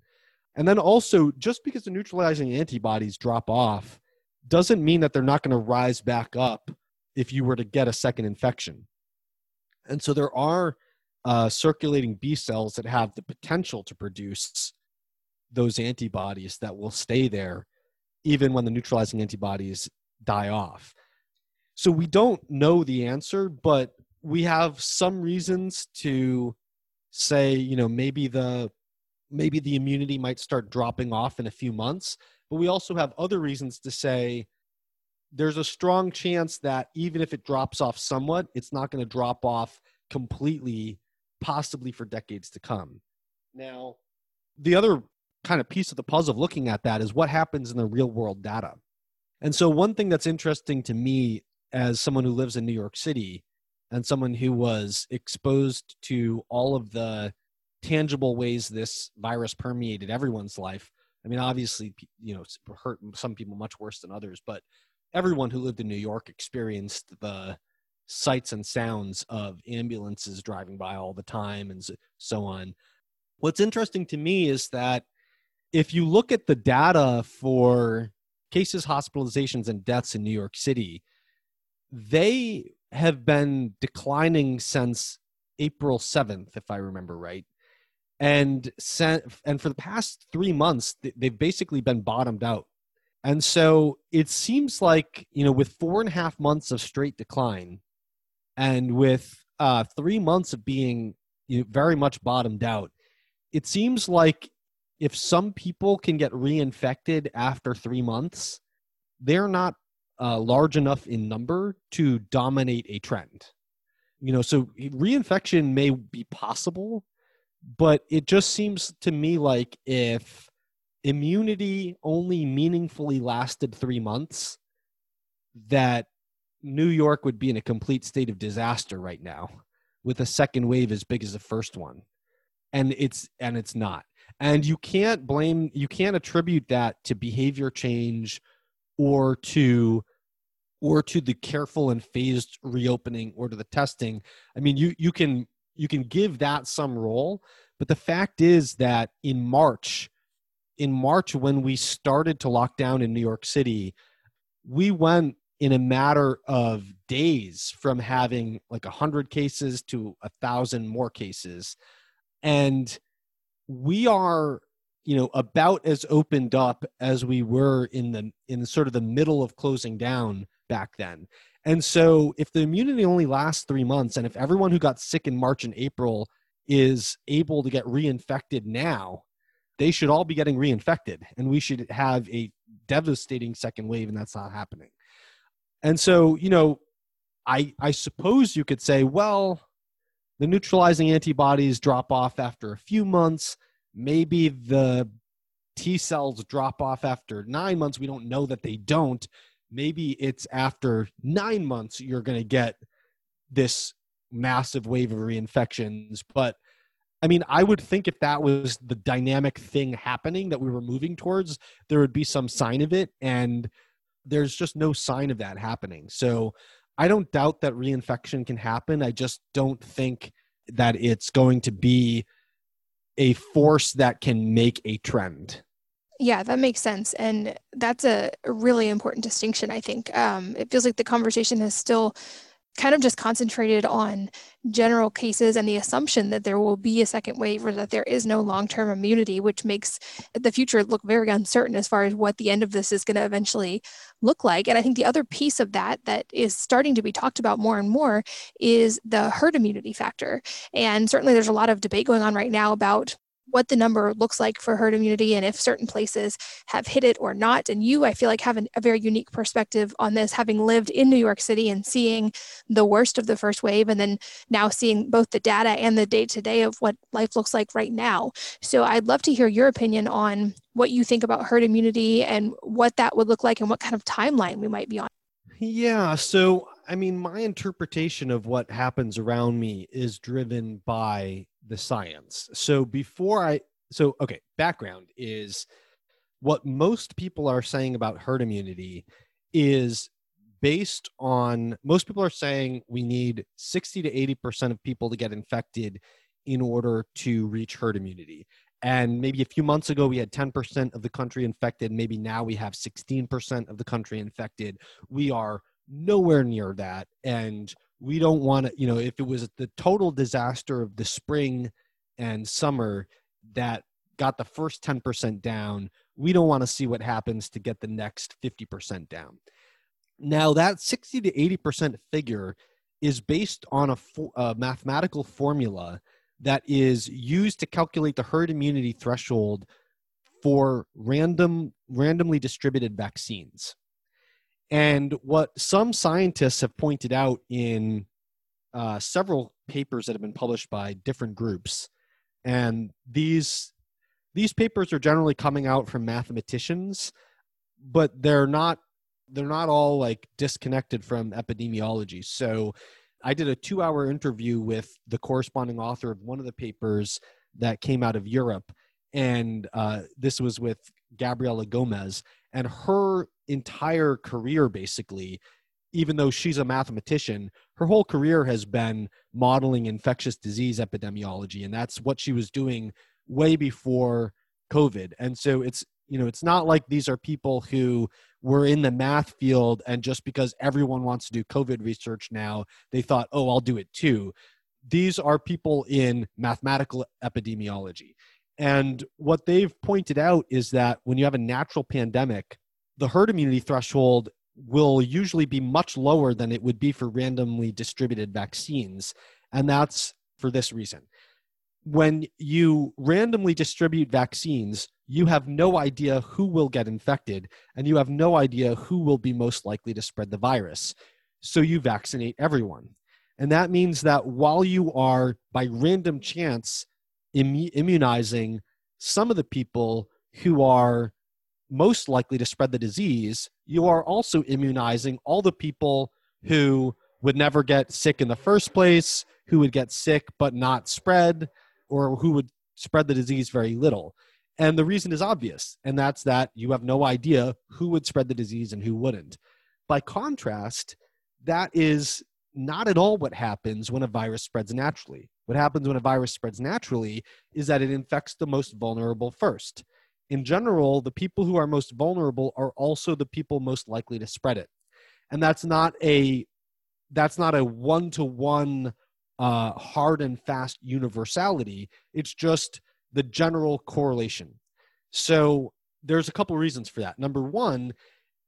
and then also just because the neutralizing antibodies drop off doesn't mean that they're not going to rise back up if you were to get a second infection. And so there are uh, circulating b cells that have the potential to produce those antibodies that will stay there even when the neutralizing antibodies die off. So we don't know the answer, but we have some reasons to say, you know, maybe the maybe the immunity might start dropping off in a few months, but we also have other reasons to say there's a strong chance that even if it drops off somewhat, it's not going to drop off completely, possibly for decades to come. Now, the other kind of piece of the puzzle of looking at that is what happens in the real world data. And so, one thing that's interesting to me as someone who lives in New York City and someone who was exposed to all of the tangible ways this virus permeated everyone's life. I mean, obviously, you know, hurt some people much worse than others, but everyone who lived in New York experienced the sights and sounds of ambulances driving by all the time and so on. What's interesting to me is that if you look at the data for cases, hospitalizations, and deaths in New York City, they have been declining since April 7th, if I remember right. And sent, and for the past three months, they've basically been bottomed out. And so it seems like, you know, with four and a half months of straight decline and with uh, three months of being you know, very much bottomed out, it seems like if some people can get reinfected after three months, they're not uh, large enough in number to dominate a trend. You know, so reinfection may be possible, but it just seems to me like if immunity only meaningfully lasted three months, that New York would be in a complete state of disaster right now with a second wave as big as the first one. And it's and it's not. And you can't blame you can't attribute that to behavior change or to or to the careful and phased reopening or to the testing i mean you you can you can give that some role but the fact is that in march in march when we started to lock down in new york city we went in a matter of days from having like 100 cases to a thousand more cases. And we are you know about as opened up as we were in the in sort of the middle of closing down back then. And so, if the immunity only lasts three months, and if everyone who got sick in March and April is able to get reinfected now, they should all be getting reinfected, and we should have a devastating second wave, and that's not happening. And so, you know, I I suppose you could say, well, the neutralizing antibodies drop off after a few months. maybe the T cells drop off after nine months. We don't know that they don't. Maybe it's after nine months you're going to get this massive wave of reinfections. But I mean, I would think if that was the dynamic thing happening that we were moving towards, there would be some sign of it. And there's just no sign of that happening. So I don't doubt that reinfection can happen. I just don't think that it's going to be a force that can make a trend. Yeah, that makes sense. And that's a really important distinction, I think. Um, it feels like the conversation is still kind of just concentrated on general cases and the assumption that there will be a second wave or that there is no long term immunity, which makes the future look very uncertain as far as what the end of this is going to eventually look like. And I think the other piece of that that is starting to be talked about more and more is the herd immunity factor. And certainly there's a lot of debate going on right now about what the number looks like for herd immunity and if certain places have hit it or not. And you, I feel like, have an, a very unique perspective on this, having lived in New York City and seeing the worst of the first wave, and then now seeing both the data and the day to day of what life looks like right now. So I'd love to hear your opinion on what you think about herd immunity and what that would look like and what kind of timeline we might be on. Yeah. So, I mean, my interpretation of what happens around me is driven by the science. So before I so okay, background is what most people are saying about herd immunity is based on most people are saying we need 60 to 80% of people to get infected in order to reach herd immunity. And maybe a few months ago, we had 10% of the country infected. Maybe now we have 16% of the country infected. We are nowhere near that. And we don't want to you know if it was the total disaster of the spring and summer that got the first 10% down we don't want to see what happens to get the next 50% down. Now that 60 to 80% figure is based on a, a mathematical formula that is used to calculate the herd immunity threshold for random randomly distributed vaccines and what some scientists have pointed out in uh, several papers that have been published by different groups, and these these papers are generally coming out from mathematicians, but they're not they're not all like disconnected from epidemiology. So I did a two hour interview with the corresponding author of one of the papers that came out of Europe. And uh, this was with Gabriela Gomes. And her entire career basically even though she's a mathematician her whole career has been modeling infectious disease epidemiology and that's what she was doing way before covid. And so it's you know it's not like these are people who were in the math field and just because everyone wants to do covid research now they thought oh i'll do it too. These are people in mathematical epidemiology and what they've pointed out is that when you have a natural pandemic the herd immunity threshold will usually be much lower than it would be for randomly distributed vaccines. And that's for this reason. When you randomly distribute vaccines, you have no idea who will get infected, and you have no idea who will be most likely to spread the virus. So you vaccinate everyone. And that means that while you are, by random chance, immunizing some of the people who are most likely to spread the disease, you are also immunizing all the people who would never get sick in the first place, who would get sick but not spread, or who would spread the disease very little. And the reason is obvious, and that's that you have no idea who would spread the disease and who wouldn't. By contrast, that is not at all what happens when a virus spreads naturally. What happens when a virus spreads naturally is that it infects the most vulnerable first in general, the people who are most vulnerable are also the people most likely to spread it. And that's not a that's not a one to one hard and fast universality. It's just the general correlation. So there's a couple reasons for that. Number one,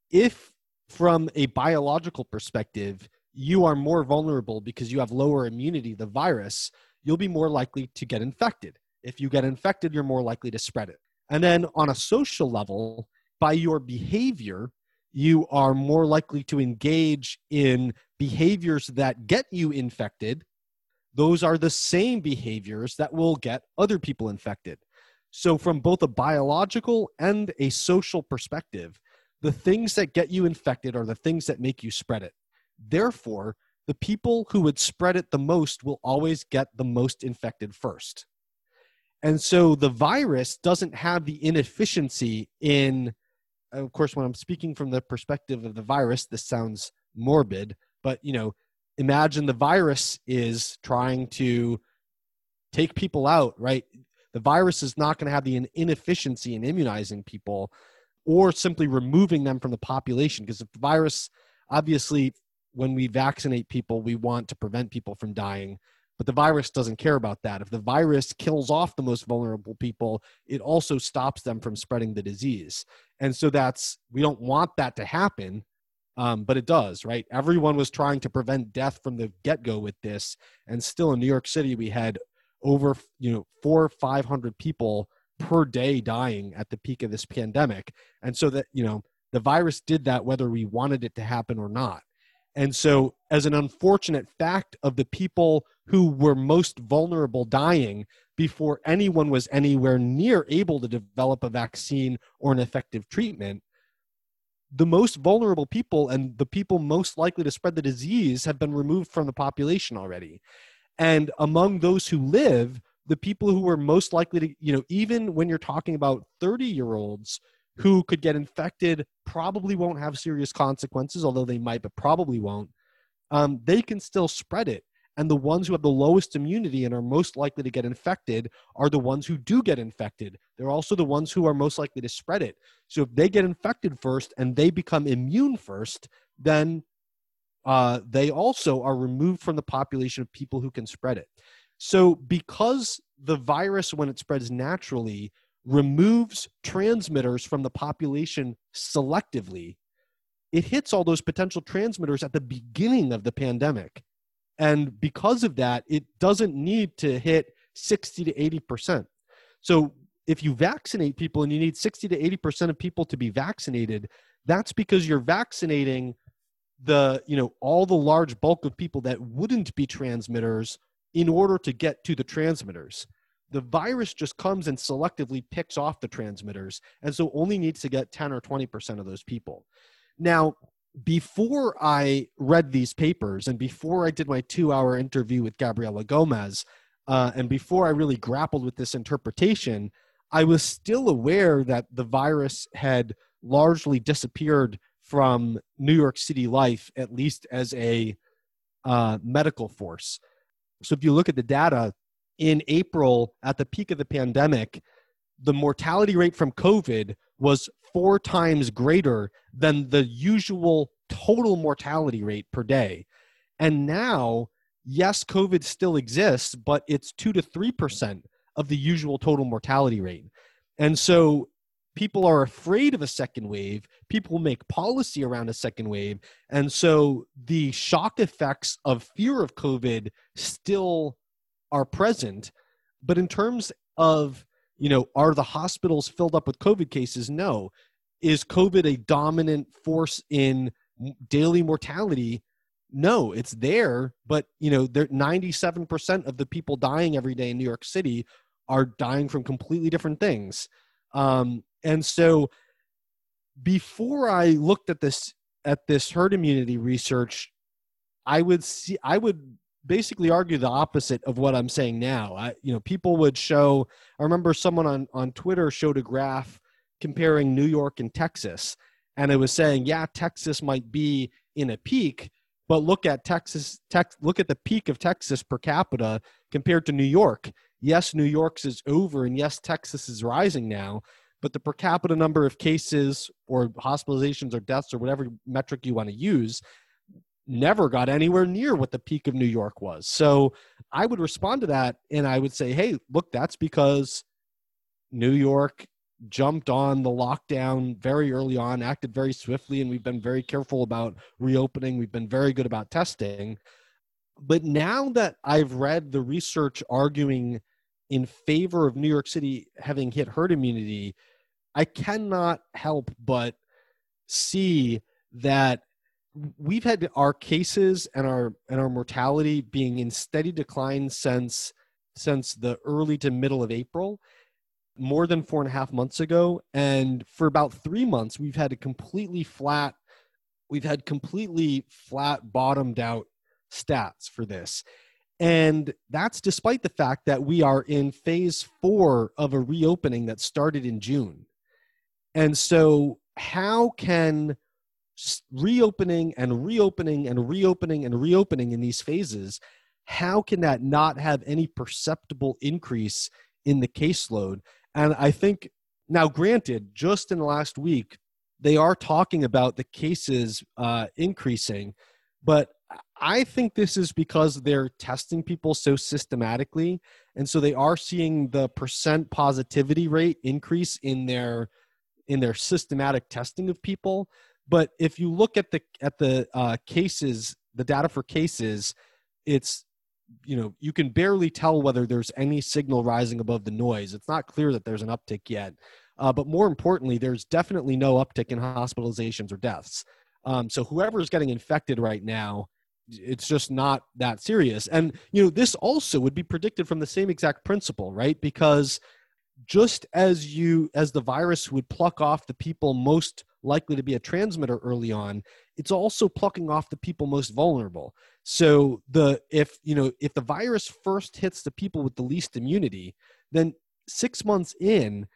if from a biological perspective, you are more vulnerable because you have lower immunity the virus, you'll be more likely to get infected. If you get infected, you're more likely to spread it. And then on a social level, by your behavior, you are more likely to engage in behaviors that get you infected. Those are the same behaviors that will get other people infected. So, from both a biological and a social perspective, the things that get you infected are the things that make you spread it. Therefore, the people who would spread it the most will always get the most infected first. And so the virus doesn't have the inefficiency in, of course, when I'm speaking from the perspective of the virus, this sounds morbid, but you know, imagine the virus is trying to take people out, right? The virus is not going to have the inefficiency in immunizing people or simply removing them from the population because if the virus obviously when we vaccinate people, we want to prevent people from dying. But the virus doesn't care about that. If the virus kills off the most vulnerable people, it also stops them from spreading the disease. And so that's, we don't want that to happen, um, but it does, right? Everyone was trying to prevent death from the get go with this. And still in New York City, we had over, you know, four or 500 people per day dying at the peak of this pandemic. And so that, you know, the virus did that whether we wanted it to happen or not. And so, as an unfortunate fact of the people who were most vulnerable dying before anyone was anywhere near able to develop a vaccine or an effective treatment, the most vulnerable people and the people most likely to spread the disease have been removed from the population already. And among those who live, the people who are most likely to, you know, even when you're talking about 30 year olds who could get infected probably won't have serious consequences, although they might, but probably won't. Um, they can still spread it. And the ones who have the lowest immunity and are most likely to get infected are the ones who do get infected. They're also the ones who are most likely to spread it. So if they get infected first and they become immune first, then uh, they also are removed from the population of people who can spread it. So because the virus, when it spreads naturally, removes transmitters from the population selectively, it hits all those potential transmitters at the beginning of the pandemic. And because of that, it doesn't need to hit 60 to 80%. So if you vaccinate people and you need 60 to 80% of people to be vaccinated, that's because you're vaccinating the, you know, all the large bulk of people that wouldn't be transmitters in order to get to the transmitters the virus just comes and selectively picks off the transmitters and so only needs to get 10 or 20% of those people. Now before i read these papers and before i did my two hour interview with gabriela gomes uh, and before i really grappled with this interpretation i was still aware that the virus had largely disappeared from new york city life at least as a uh, medical force. So if you look at the data in April at the peak of the pandemic, the mortality rate from COVID was four times greater than the usual total mortality rate per day. And now, yes, COVID still exists, but it's two to 3% of the usual total mortality rate. And so people are afraid of a second wave. People make policy around a second wave. And so the shock effects of fear of COVID still are present. But in terms of, you know, are the hospitals filled up with COVID cases? No. Is COVID a dominant force in daily mortality? No, it's there, but you know, there 97% of the people dying every day in New York City are dying from completely different things. Um, and so before I looked at this at this herd immunity research, I would see I would basically argue the opposite of what I'm saying now. I, you know, people would show. I remember someone on on Twitter showed a graph comparing New York and Texas, and it was saying, yeah, Texas might be in a peak, but look at Texas. Tex, look at the peak of Texas per capita compared to New York. Yes, New York's is over, and yes, Texas is rising now. But the per capita number of cases or hospitalizations or deaths or whatever metric you want to use never got anywhere near what the peak of New York was. So I would respond to that and I would say, hey, look, that's because New York jumped on the lockdown very early on, acted very swiftly, and we've been very careful about reopening. We've been very good about testing. But now that I've read the research arguing in favor of New York City having hit herd immunity, I cannot help but see that we've had our cases and our and our mortality being in steady decline since since the early to middle of April. more than four and a half months ago. And for about three months, we've had a completely flat, we've had completely flat, bottomed out stats for this. And that's despite the fact that we are in phase four of a reopening that started in June. And so, how can reopening and reopening and reopening and reopening in these phases, how can that not have any perceptible increase in the caseload? And I think now, granted, just in the last week, they are talking about the cases uh, increasing, but I think this is because they're testing people so systematically, and so they are seeing the percent positivity rate increase in their in their systematic testing of people. But if you look at the at the uh, cases, the data for cases, it's you know you can barely tell whether there's any signal rising above the noise. It's not clear that there's an uptick yet. Uh, but more importantly, there's definitely no uptick in hospitalizations or deaths. Um, so whoever is getting infected right now, it's just not that serious. And you know this also would be predicted from the same exact principle, right? Because just as you as the virus would pluck off the people most likely to be a transmitter early on it's also plucking off the people most vulnerable. So the if you know if the virus first hits the people with the least immunity then 6 months in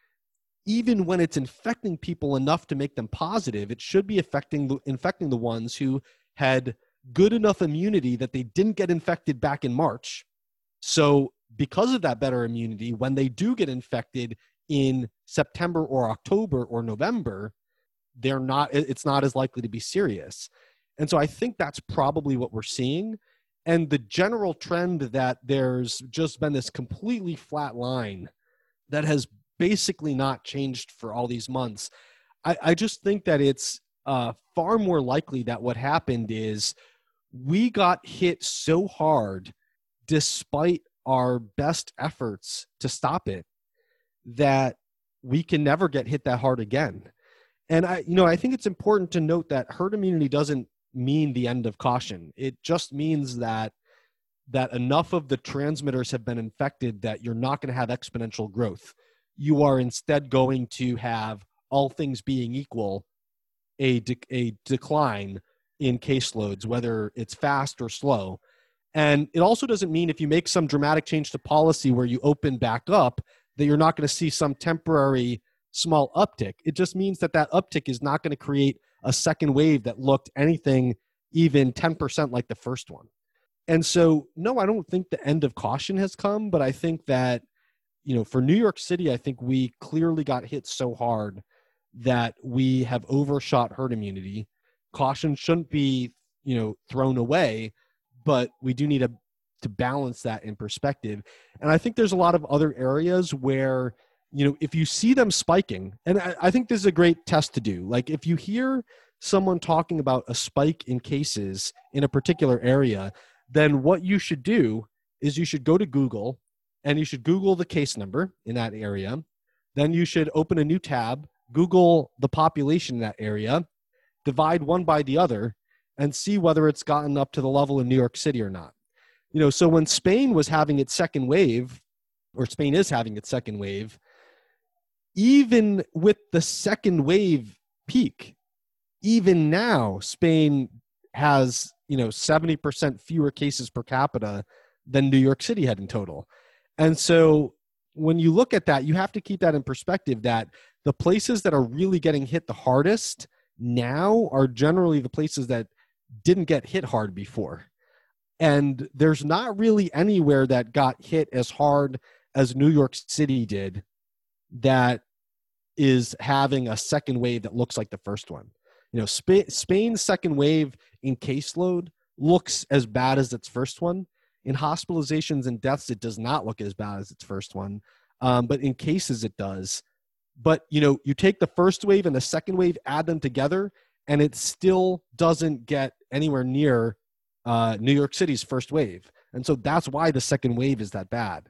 even when it's infecting people enough to make them positive it should be affecting the, infecting the ones who had good enough immunity that they didn't get infected back in March. So because of that better immunity, when they do get infected in September or October or November, they're not, it's not as likely to be serious. And so I think that's probably what we're seeing. And the general trend that there's just been this completely flat line that has basically not changed for all these months. I, I just think that it's uh, far more likely that what happened is we got hit so hard despite our best efforts to stop it that we can never get hit that hard again. And I, you know, I think it's important to note that herd immunity doesn't mean the end of caution. It just means that that enough of the transmitters have been infected that you're not going to have exponential growth. You are instead going to have all things being equal a de- a decline in caseloads whether it's fast or slow and it also doesn't mean if you make some dramatic change to policy where you open back up that you're not going to see some temporary small uptick. It just means that that uptick is not going to create a second wave that looked anything even 10% like the first one. And so, no, I don't think the end of caution has come, but I think that, you know, for New York City, I think we clearly got hit so hard that we have overshot herd immunity. Caution shouldn't be, you know, thrown away but we do need to to balance that in perspective. And I think there's a lot of other areas where you know if you see them spiking, and I, I think this is a great test to do. Like if you hear someone talking about a spike in cases in a particular area, then what you should do is you should go to Google and you should Google the case number in that area. Then you should open a new tab, Google the population in that area, divide one by the other, and see whether it's gotten up to the level in New York City or not. You know, so when Spain was having its second wave, or Spain is having its second wave, even with the second wave peak, even now, Spain has, you know, 70% fewer cases per capita than New York City had in total. And so when you look at that, you have to keep that in perspective that the places that are really getting hit the hardest now are generally the places that didn't get hit hard before. And there's not really anywhere that got hit as hard as New York City did that is having a second wave that looks like the first one. You know, Sp- Spain's second wave in caseload looks as bad as its first one. In hospitalizations and deaths, it does not look as bad as its first one. Um, but in cases, it does. But you know, you take the first wave and the second wave, add them together, and it still doesn't get anywhere near uh, New York City's first wave. And so that's why the second wave is that bad.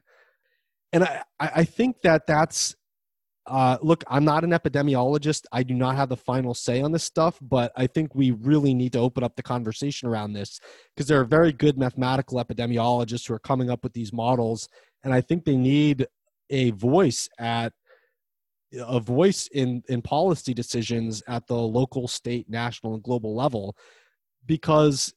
And I, I think that that's, uh, look, I'm not an epidemiologist. I do not have the final say on this stuff, but I think we really need to open up the conversation around this because there are very good mathematical epidemiologists who are coming up with these models. And I think they need a voice at a voice in in policy decisions at the local state national and global level because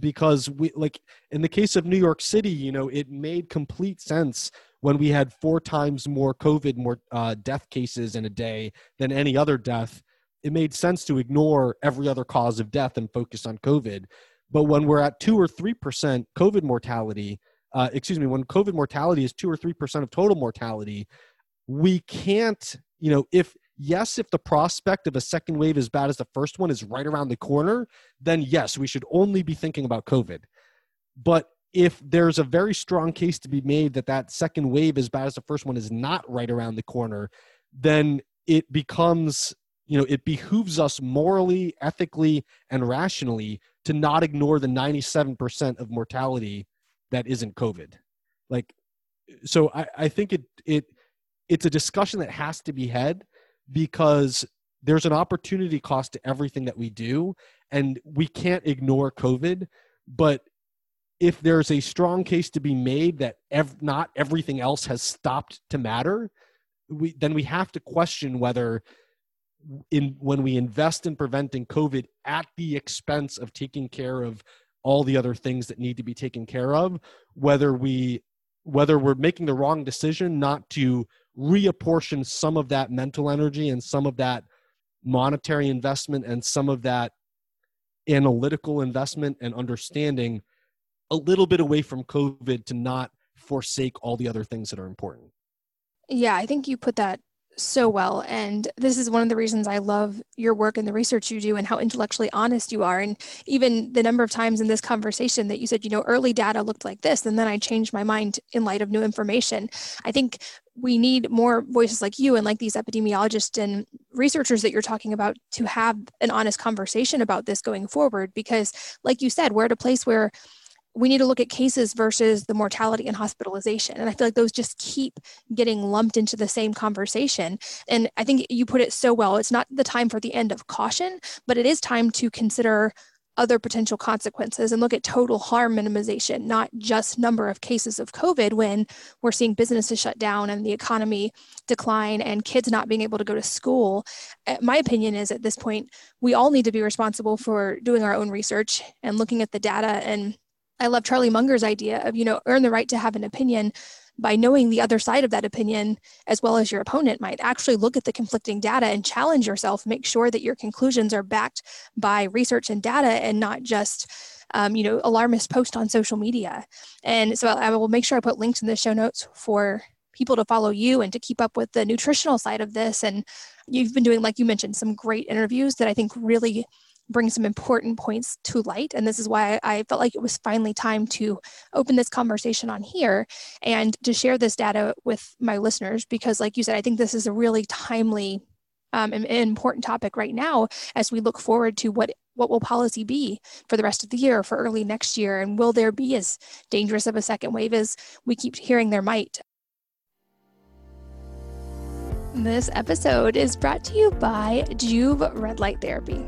because we like in the case of new york city you know it made complete sense when we had four times more covid more uh, death cases in a day than any other death it made sense to ignore every other cause of death and focus on covid but when we're at two or three percent covid mortality uh, excuse me when covid mortality is two or three percent of total mortality we can't, you know, if yes, if the prospect of a second wave as bad as the first one is right around the corner, then yes, we should only be thinking about COVID. But if there's a very strong case to be made that that second wave as bad as the first one is not right around the corner, then it becomes, you know, it behooves us morally, ethically, and rationally to not ignore the 97% of mortality that isn't COVID. Like, so I, I think it, it, it's a discussion that has to be had because there's an opportunity cost to everything that we do and we can't ignore covid but if there's a strong case to be made that ev- not everything else has stopped to matter we then we have to question whether in when we invest in preventing covid at the expense of taking care of all the other things that need to be taken care of whether we whether we're making the wrong decision not to reapportion some of that mental energy and some of that monetary investment and some of that analytical investment and understanding a little bit away from COVID to not forsake all the other things that are important. Yeah, I think you put that so well. And this is one of the reasons I love your work and the research you do and how intellectually honest you are. And even the number of times in this conversation that you said, you know, early data looked like this, and then I changed my mind in light of new information. I think we need more voices like you and like these epidemiologists and researchers that you're talking about to have an honest conversation about this going forward. Because, like you said, we're at a place where we need to look at cases versus the mortality and hospitalization. And I feel like those just keep getting lumped into the same conversation. And I think you put it so well. It's not the time for the end of caution, but it is time to consider other potential consequences and look at total harm minimization, not just number of cases of COVID when we're seeing businesses shut down and the economy decline and kids not being able to go to school. Uh, my opinion is at this point, we all need to be responsible for doing our own research and looking at the data and I love Charlie Munger's idea of, you know, earn the right to have an opinion by knowing the other side of that opinion as well as your opponent might. Actually look at the conflicting data and challenge yourself. Make sure that your conclusions are backed by research and data and not just um, you know alarmist post on social media. And so i will make sure i put links in the show notes for people to follow you and to keep up with the nutritional side of this. And you've been doing like you mentioned some great interviews that i think really bring some important points to light. And this is why I felt like it was finally time to open this conversation on here and to share this data with my listeners. Because, like you said, I think this is a really timely um, and important topic right now as we look forward to what what will policy be for the rest of the year for early next year and will there be as dangerous of a second wave as we keep hearing there might this episode is brought to you by Joovv Red Light Therapy.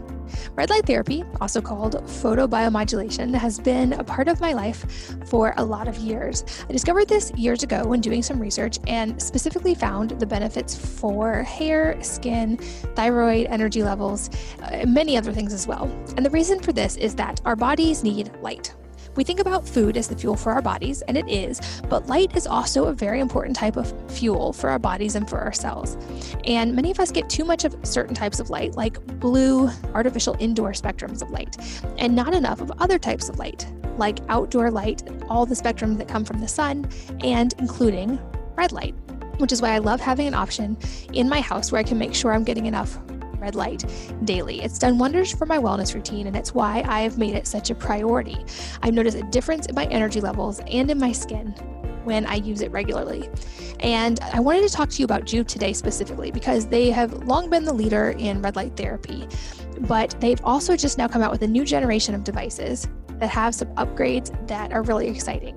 Red light therapy, also called photobiomodulation, has been a part of my life for a lot of years. I discovered this years ago when doing some research and specifically found the benefits for hair, skin, thyroid, energy levels, uh, many other things as well. And the reason for this is that our bodies need light. We think about food as the fuel for our bodies, and it is, but light is also a very important type of fuel for our bodies and for our cells. And many of us get too much of certain types of light, like blue, artificial indoor spectrums of light, and not enough of other types of light, like outdoor light, all the spectrums that come from the sun, and including red light which is why I love having an option in my house where I can make sure I'm getting enough red light daily. It's done wonders for my wellness routine, and it's why I have made it such a priority. I've noticed a difference in my energy levels and in my skin when I use it regularly. And I wanted to talk to you about Joovv today specifically because they have long been the leader in red light therapy, but they've also just now come out with a new generation of devices that have some upgrades that are really exciting.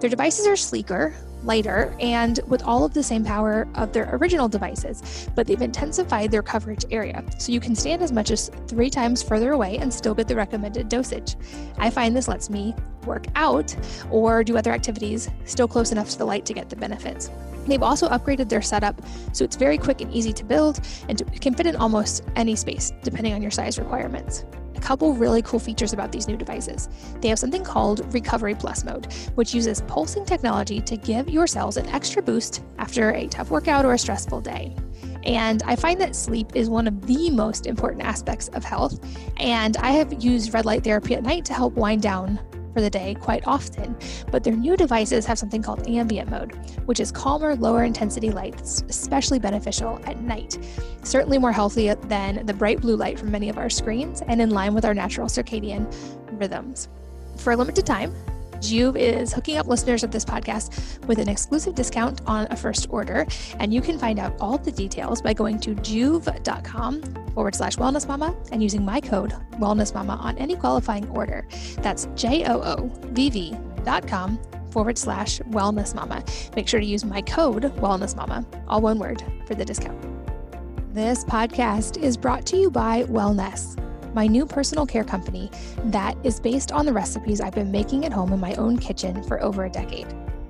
Their devices are sleeker, lighter and with all of the same power of their original devices, but they've intensified their coverage area. So you can stand as much as three times further away and still get the recommended dosage. I find this lets me work out or do other activities still close enough to the light to get the benefits. They've also upgraded their setup so it's very quick and easy to build and can fit in almost any space depending on your size requirements a couple really cool features about these new devices. They have something called Recovery Plus mode, which uses pulsing technology to give your cells an extra boost after a tough workout or a stressful day. And I find that sleep is one of the most important aspects of health. And I have used red light therapy at night to help wind down for the day quite often, but their new devices have something called ambient mode, which is calmer, lower intensity light that's especially beneficial at night. Certainly more healthy than the bright blue light from many of our screens and in line with our natural circadian rhythms. For a limited time, Joovv is hooking up listeners of this podcast with an exclusive discount on a first order. And you can find out all the details by going to joovv.com forward slash wellness mama and using my code wellness mama on any qualifying order. That's J O O V V dot com forward slash wellness mama. Make sure to use my code wellness mama, all one word, for the discount. This podcast is brought to you by Wellnesse my new personal care company that is based on the recipes I've been making at home in my own kitchen for over a decade.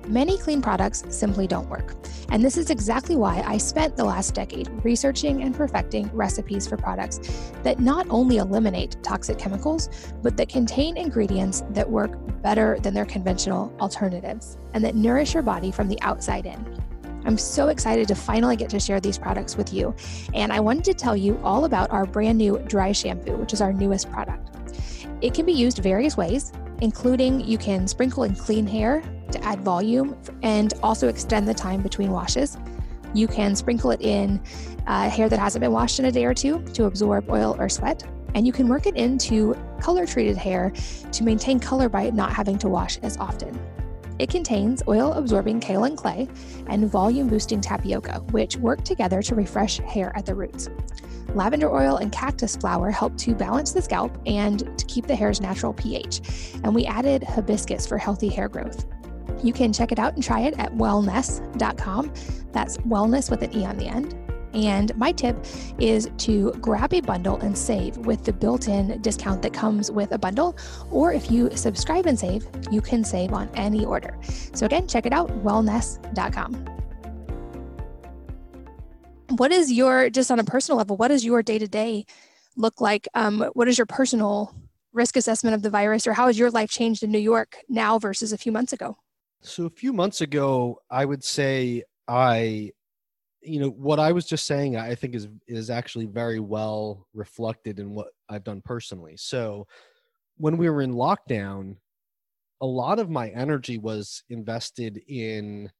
Many clean products simply don't work. And this is exactly why I spent the last decade researching and perfecting recipes for products that not only eliminate toxic chemicals, but that contain ingredients that work better than their conventional alternatives and that nourish your body from the outside in. I'm so excited to finally get to share these products with you. And I wanted to tell you all about our brand new dry shampoo, which is our newest product. It can be used various ways, including you can sprinkle in clean hair to add volume and also extend the time between washes. You can sprinkle it in uh, hair that hasn't been washed in a day or two to absorb oil or sweat. And you can work it into color treated hair to maintain color by not having to wash as often. It contains oil absorbing kaolin clay and volume boosting tapioca, which work together to refresh hair at the roots. Lavender oil and cactus flower help to balance the scalp and to keep the hair's natural pH. And we added hibiscus for healthy hair growth. You can check it out and try it at wellnesse.com. That's wellness with an E on the end. And my tip is to grab a bundle and save with the built in discount that comes with a bundle. Or if you subscribe and save, you can save on any order. So again, check it out wellnesse.com. What is your, just on a personal level, what does your day to day look like? Um, what is your personal risk assessment of the virus, or how has your life changed in New York now versus a few months ago? So, a few months ago, I would say I you know what i was just saying i think is is actually very well reflected in what i've done personally. So when we were in lockdown a lot of my energy was invested in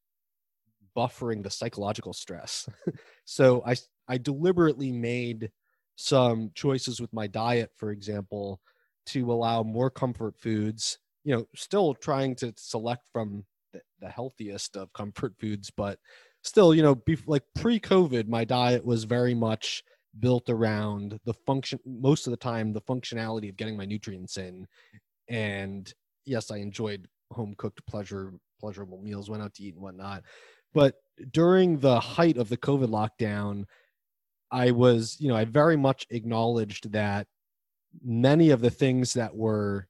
buffering the psychological stress. So i i deliberately made some choices with my diet for example to allow more comfort foods you know still trying to select from the, the healthiest of comfort foods but still, you know, like pre-COVID, my diet was very much built around the function. Most of the time, the functionality of getting my nutrients in, and yes, I enjoyed home cooked pleasure pleasurable meals, went out to eat and whatnot. But during the height of the COVID lockdown, I was, you know, I very much acknowledged that many of the things that were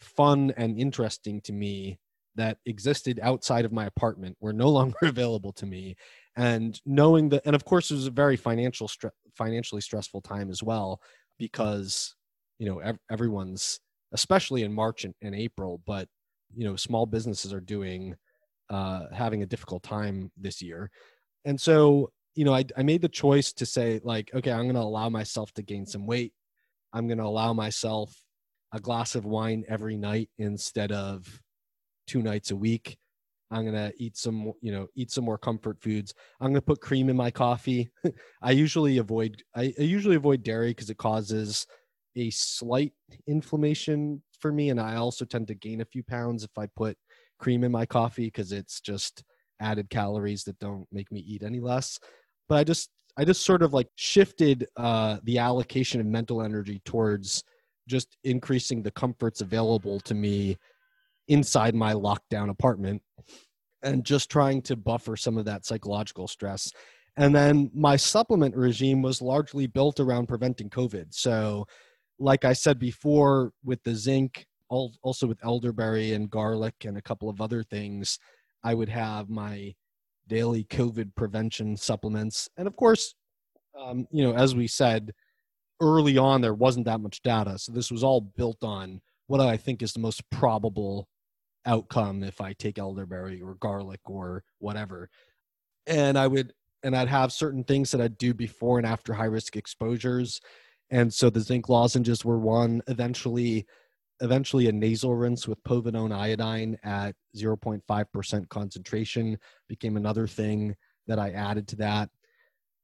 fun and interesting to me that existed outside of my apartment were no longer available to me. And knowing that and of course it was a very financial stre- financially stressful time as well because you know ev- everyone's especially in march and, and, april but you know small businesses are doing uh, having a difficult time this year. And so you know I, I made the choice to say like okay i'm going to allow myself to gain some weight. I'm going to allow myself a glass of wine every night instead of two nights a week. I'm gonna eat some, you know, eat some more comfort foods. I'm gonna put cream in my coffee. I usually avoid I, I usually avoid dairy because it causes a slight inflammation for me, and I also tend to gain a few pounds if I put cream in my coffee because it's just added calories that don't make me eat any less. But I just I just sort of like shifted uh, the allocation of mental energy towards just increasing the comforts available to me inside my lockdown apartment. and just trying to buffer some of that psychological stress. And then my supplement regime was largely built around preventing COVID. So, like I said before, with the zinc, also with elderberry and garlic and a couple of other things, I would have my daily COVID prevention supplements. And of course, um, you know, as we said early on, there wasn't that much data. So this was all built on what I think is the most probable outcome if I take elderberry or garlic or whatever. And I would, and I'd have certain things that I'd do before and after high risk exposures. And so the zinc lozenges were one. Eventually, eventually a nasal rinse with povidone iodine at 0.5% concentration became another thing that I added to that.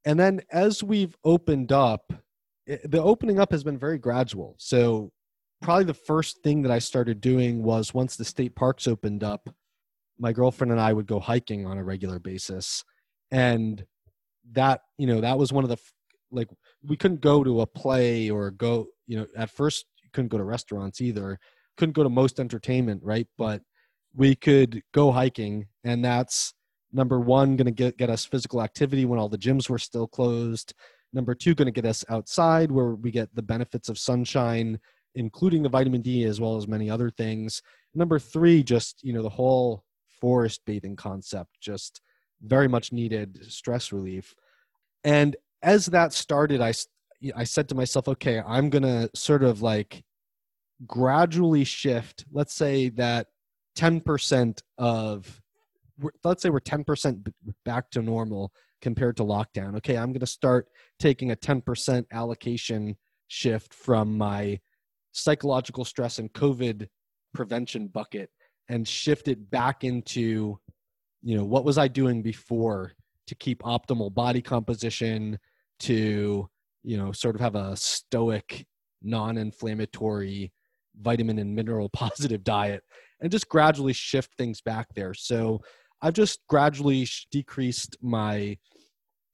And then as we've opened up, it, the opening up has been very gradual. So probably the first thing that I started doing was once the state parks opened up, my girlfriend and I would go hiking on a regular basis. And that, you know, that was one of the like we couldn't go to a play or go, you know, at first you couldn't go to restaurants either. Couldn't go to most entertainment, right? But we could go hiking and that's number one going to get get us physical activity when all the gyms were still closed number two going to get us outside where we get the benefits of sunshine including the vitamin D as well as many other things. Number three, just you know the whole forest bathing concept, just very much needed stress relief. And as that started, I I said to myself, okay, I'm gonna sort of like gradually shift. Let's say that 10% of let's say we're 10% back to normal compared to lockdown. Okay, I'm going to start taking a 10% allocation shift from my psychological stress and COVID prevention bucket and shift it back into, you know, what was I doing before to keep optimal body composition, to, you know, sort of have a stoic, non inflammatory, vitamin and mineral positive diet, and just gradually shift things back there. So I've just gradually decreased my.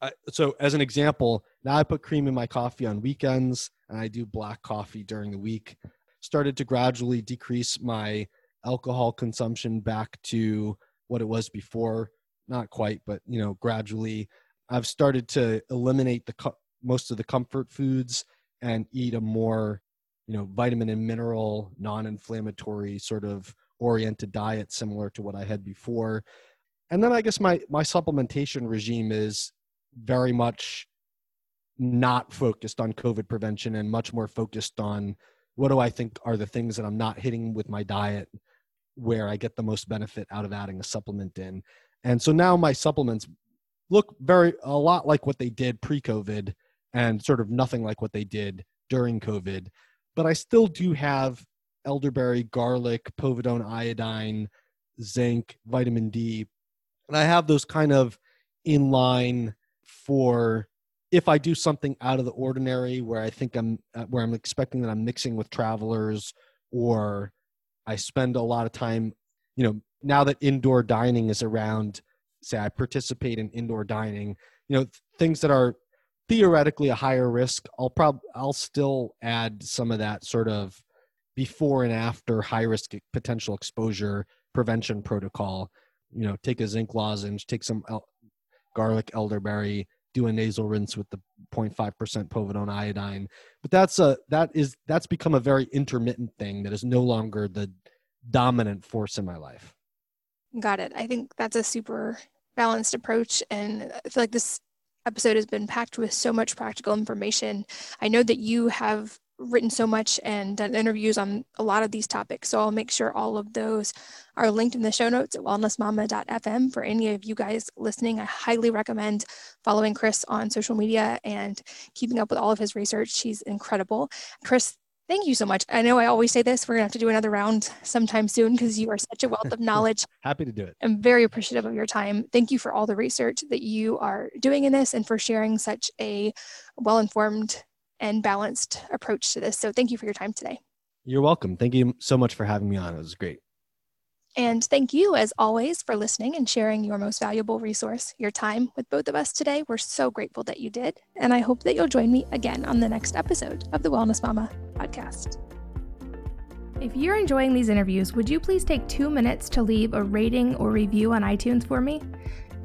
Uh, so, as an example, now I put cream in my coffee on weekends and I do black coffee during the week. Started to gradually decrease my alcohol consumption back to what it was before. Not quite, but you know, gradually. I've started to eliminate the co- most of the comfort foods and eat a more, you know, vitamin and mineral, non-inflammatory sort of oriented diet similar to what I had before. And then I guess my my supplementation regime is very much not focused on COVID prevention and much more focused on what do I think are the things that I'm not hitting with my diet where I get the most benefit out of adding a supplement in. And so now my supplements look very a lot like what they did pre-COVID and sort of nothing like what they did during COVID. But I still do have elderberry, garlic, povidone iodine, zinc, vitamin D. And I have those kind of in line for if I do something out of the ordinary where I think I'm uh, where I'm expecting that I'm mixing with travelers or I spend a lot of time, you know, now that indoor dining is around, say I participate in indoor dining, you know, things that are theoretically a higher risk, I'll prob I'll still add some of that sort of before and after high risk potential exposure prevention protocol. You know, take a zinc lozenge, take some el- garlic elderberry, do a nasal rinse with the 0.5% povidone iodine. But that's a that is that's become a very intermittent thing that is no longer the dominant force in my life. Got it. I think that's a super balanced approach and i feel like this episode has been packed with so much practical information. I know that you have written so much and done interviews on a lot of these topics. So I'll make sure all of those are linked in the show notes at wellnessmama.fm for any of you guys listening. I highly recommend following Chris on social media and keeping up with all of his research. He's incredible. Chris, thank you so much. I know I always say this, we're going to have to do another round sometime soon because you are such a wealth of knowledge. Happy to do it. I'm very appreciative of your time. Thank you for all the research that you are doing in this and for sharing such a well informed and balanced approach to this. So thank you for your time today. You're welcome. Thank you so much for having me on. It was great. And thank you, as always, for listening and sharing your most valuable resource, your time, with both of us today. We're so grateful that you did. And I hope that you'll join me again on the next episode of the Wellness Mama podcast. If you're enjoying these interviews, would you please take two minutes to leave a rating or review on iTunes for me?